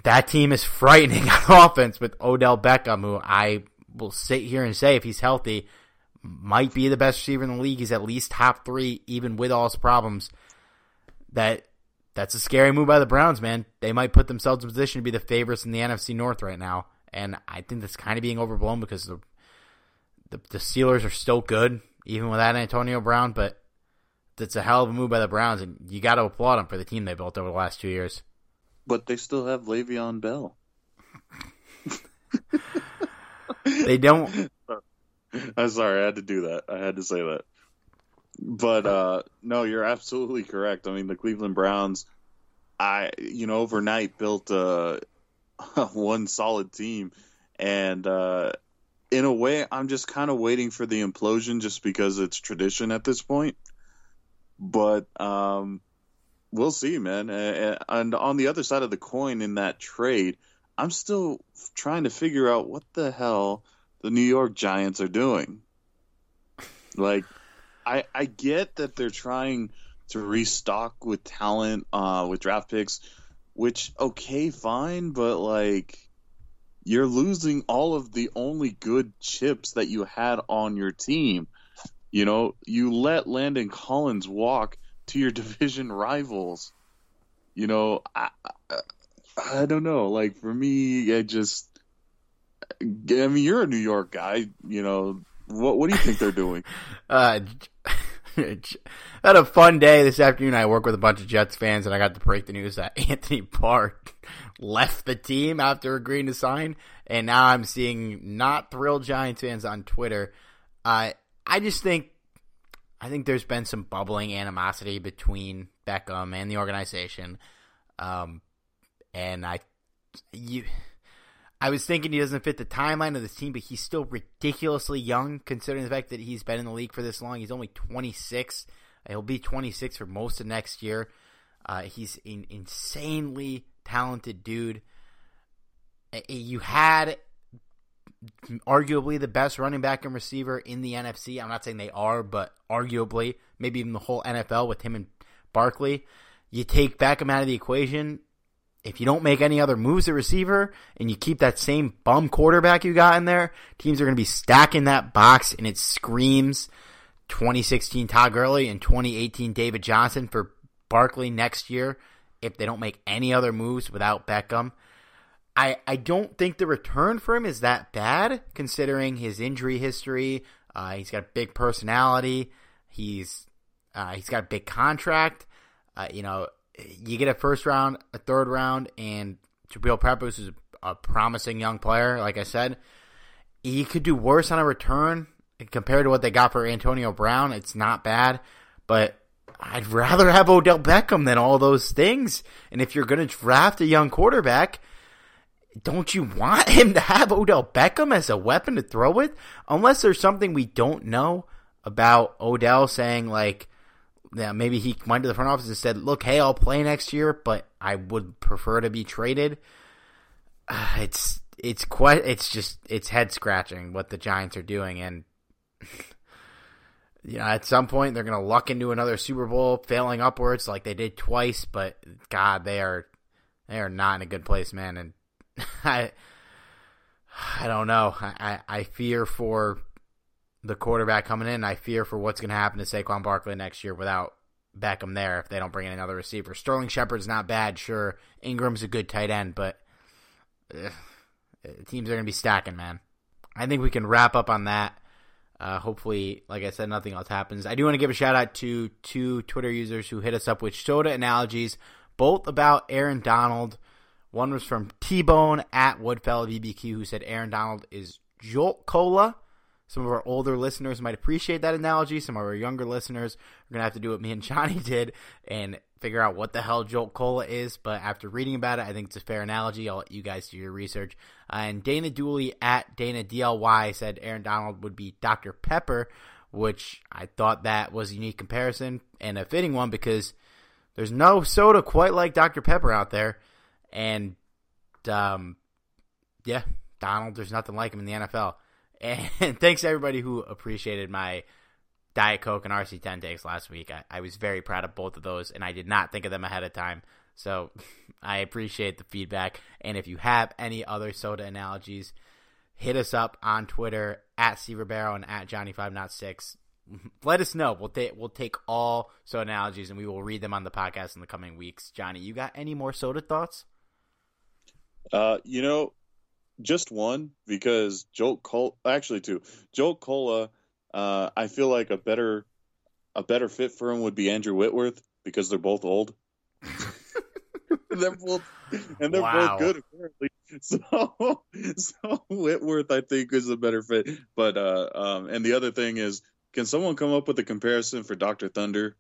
that team is frightening [LAUGHS] on offense with Odell Beckham, who I will sit here and say, if he's healthy, might be the best receiver in the league. He's at least top three, even with all his problems. That that's a scary move by the Browns, man. They might put themselves in position to be the favorites in the NFC North right now, and I think that's kind of being overblown because the the, the Steelers are still good, even without Antonio Brown. But that's a hell of a move by the Browns, and you got to applaud them for the team they built over the last two years. But they still have Le'Veon Bell. [LAUGHS] they don't. [LAUGHS] I'm sorry, I had to do that. I had to say that. But uh, no, you're absolutely correct. I mean, the Cleveland Browns, I you know overnight built a, [LAUGHS] one solid team, and uh, in a way, I'm just kind of waiting for the implosion, just because it's tradition at this point. But um, we'll see, man. And on the other side of the coin in that trade, I'm still trying to figure out what the hell the New York Giants are doing. Like, I I get that they're trying to restock with talent, uh, with draft picks, which okay, fine, but like you're losing all of the only good chips that you had on your team. You know, you let Landon Collins walk to your [LAUGHS] division rivals. You know, I, I, I don't know. Like for me, I just, I mean, you're a New York guy. You know, what what do you think they're doing? [LAUGHS] uh, [LAUGHS] had a fun day this afternoon. I work with a bunch of Jets fans, and I got to break the news that [LAUGHS] Anthony Barr left the team after agreeing to sign. And now I'm seeing not thrilled Giants fans on Twitter. Uh, I just think I think there's been some bubbling animosity between Beckham and the organization. Um, and I, you, I was thinking he doesn't fit the timeline of this team, but he's still ridiculously young considering the fact that he's been in the league for this long. He's only 26. He'll be 26 for most of next year. Uh, he's an insanely talented dude. You had arguably the best running back and receiver in the NFC. I'm not saying they are, but arguably, maybe even the whole NFL with him and Barkley. You take Beckham out of the equation. If you don't make any other moves at receiver and you keep that same bum quarterback you got in there, teams are going to be stacking that box and it screams 2016 Todd Gurley and 2018 David Johnson for Barkley next year if they don't make any other moves without Beckham. I, I don't think the return for him is that bad considering his injury history. Uh, he's got a big personality. He's uh, he's got a big contract. Uh, you know, you get a first round, a third round, and Jabril Peppers is a promising young player. Like I said, he could do worse on a return compared to what they got for Antonio Brown, it's not bad. But I'd rather have Odell Beckham than all those things. And if you're going to draft a young quarterback, don't you want him to have Odell Beckham as a weapon to throw with? Unless there's something we don't know about Odell saying like, yeah, maybe he went to the front office and said, "Look, hey, I'll play next year, but I would prefer to be traded." [SIGHS] It's it's quite it's just it's head scratching what the Giants are doing, and [LAUGHS] you know at some point they're gonna luck into another Super Bowl, failing upwards like they did twice. But God, they are they are not in a good place, man, and [LAUGHS] I [SIGHS] I don't know. I, I fear for the quarterback coming in. I fear for what's going to happen to Saquon Barkley next year without Beckham there if they don't bring in another receiver. Sterling Shepard's not bad, sure. Engram's a good tight end, but ugh, teams are going to be stacking, man. I think we can wrap up on that. Uh, hopefully, like I said, nothing else happens. I do want to give a shout out to two Twitter users who hit us up with soda analogies, both about Aaron Donald. One was from T Bone at Woodfell BBQ, who said Aaron Donald is Jolt Cola. Some of our older listeners might appreciate that analogy. Some of our younger listeners are going to have to do what me and [LAUGHS] Johnny did and figure out what the hell Jolt Cola is. But after reading about it, I think it's a fair analogy. I'll let you guys do your research. Uh, and Dana Dooley at Dana DLY said Aaron Donald would be Dr. Pepper, which I thought that was a unique comparison and a fitting one because there's no soda quite like Dr. Pepper out there. And, um, yeah, Donald, there's nothing like him in the NFL. And [LAUGHS] thanks to everybody who appreciated my Diet Coke and RC10 takes last week. I, I, was very proud of both of those, and I did not think of them ahead of time. So [LAUGHS] I appreciate the feedback. And if you have any other soda analogies, hit us up on Twitter at Steve Barrow and at Johnny506. [LAUGHS] Let us know. We'll take we'll take all soda analogies and we will read them on the podcast in the coming weeks. Johnny, you got any more soda thoughts? Uh, you know, just one because Jolt Cola, actually two. Jolt Cola, uh, I feel like a better a better fit for him would be Andrew Whitworth because they're both old. [LAUGHS] they're both and they're wow. both good apparently. [LAUGHS] So so Whitworth I think is a better fit. But uh um and the other thing is can someone come up with a comparison for Dr. Thunder?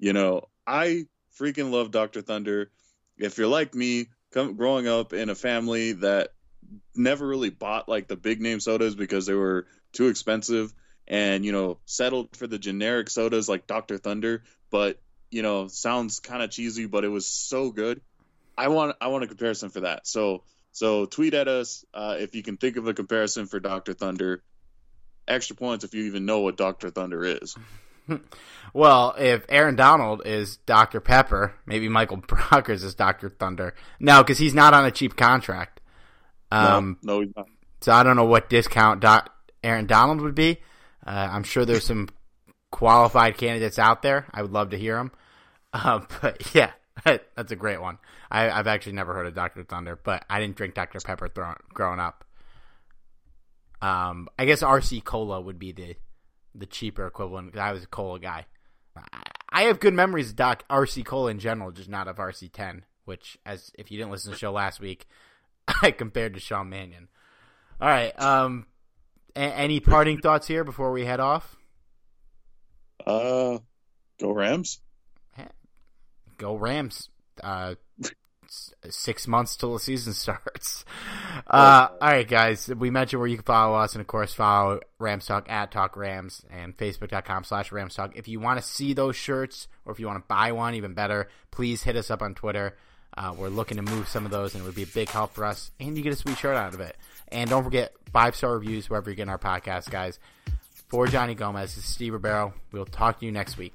You know, I freaking love Dr. Thunder. If you're like me, come growing up in a family that never really bought like the big name sodas because they were too expensive and you know settled for the generic sodas like Dr Thunder but you know sounds kind of cheesy but it was so good I want I want a comparison for that so so tweet at us uh, if you can think of a comparison for Dr Thunder extra points if you even know what Dr Thunder is [LAUGHS] well, if Aaron Donald is Dr. Pepper, maybe Michael Brockers is Dr. Thunder. No, because he's not on a cheap contract. Um, no, no, he's not. So I don't know what discount Doc, Aaron Donald would be. Uh, I'm sure there's some qualified candidates out there. I would love to hear them. [LAUGHS] Uh, but yeah, [LAUGHS] that's a great one. I, have actually never heard of Dr. Thunder, but I didn't drink Dr. Pepper throw, growing up. Um, I guess RC Cola would be the the cheaper equivalent because I was a cola guy. I, I have good memories of Doc RC Cola in general, just not of RC10. Which, as if you didn't listen to the show last week, [LAUGHS] compared to Sean Mannion. All right. Um, a- any parting thoughts here before we head off? Uh, go Rams. [LAUGHS] Go Rams. Uh, six months till the season [LAUGHS] starts. Uh, all right, guys. We mentioned where you can follow us, and of course, follow Rams Talk at Talk Rams and Facebook.com slash Rams Talk. If you want to see those shirts, or if you want to buy one, even better, please hit us up on Twitter. Uh, we're looking to move some of those, and it would be a big help for us. And you get a sweet shirt out of it. And don't forget five star reviews wherever you're getting our podcast, guys. For Johnny Gomez, this is Steve Ribeiro. We'll talk to you next week.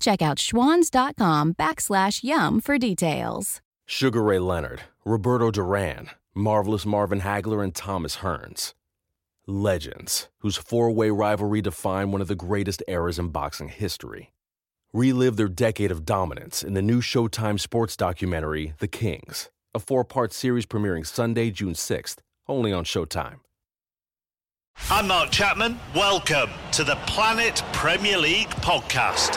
Check out schwans.com backslash yum for details. Sugar Ray Leonard, Roberto Duran, Marvelous Marvin Hagler, and Thomas Hearns. Legends, whose four way rivalry defined one of the greatest eras in boxing history. Relive their decade of dominance in the new Showtime sports documentary, The Kings, a four part series premiering Sunday, June 6th, only on Showtime. I'm Mark Chapman. Welcome to the Planet Premier League podcast.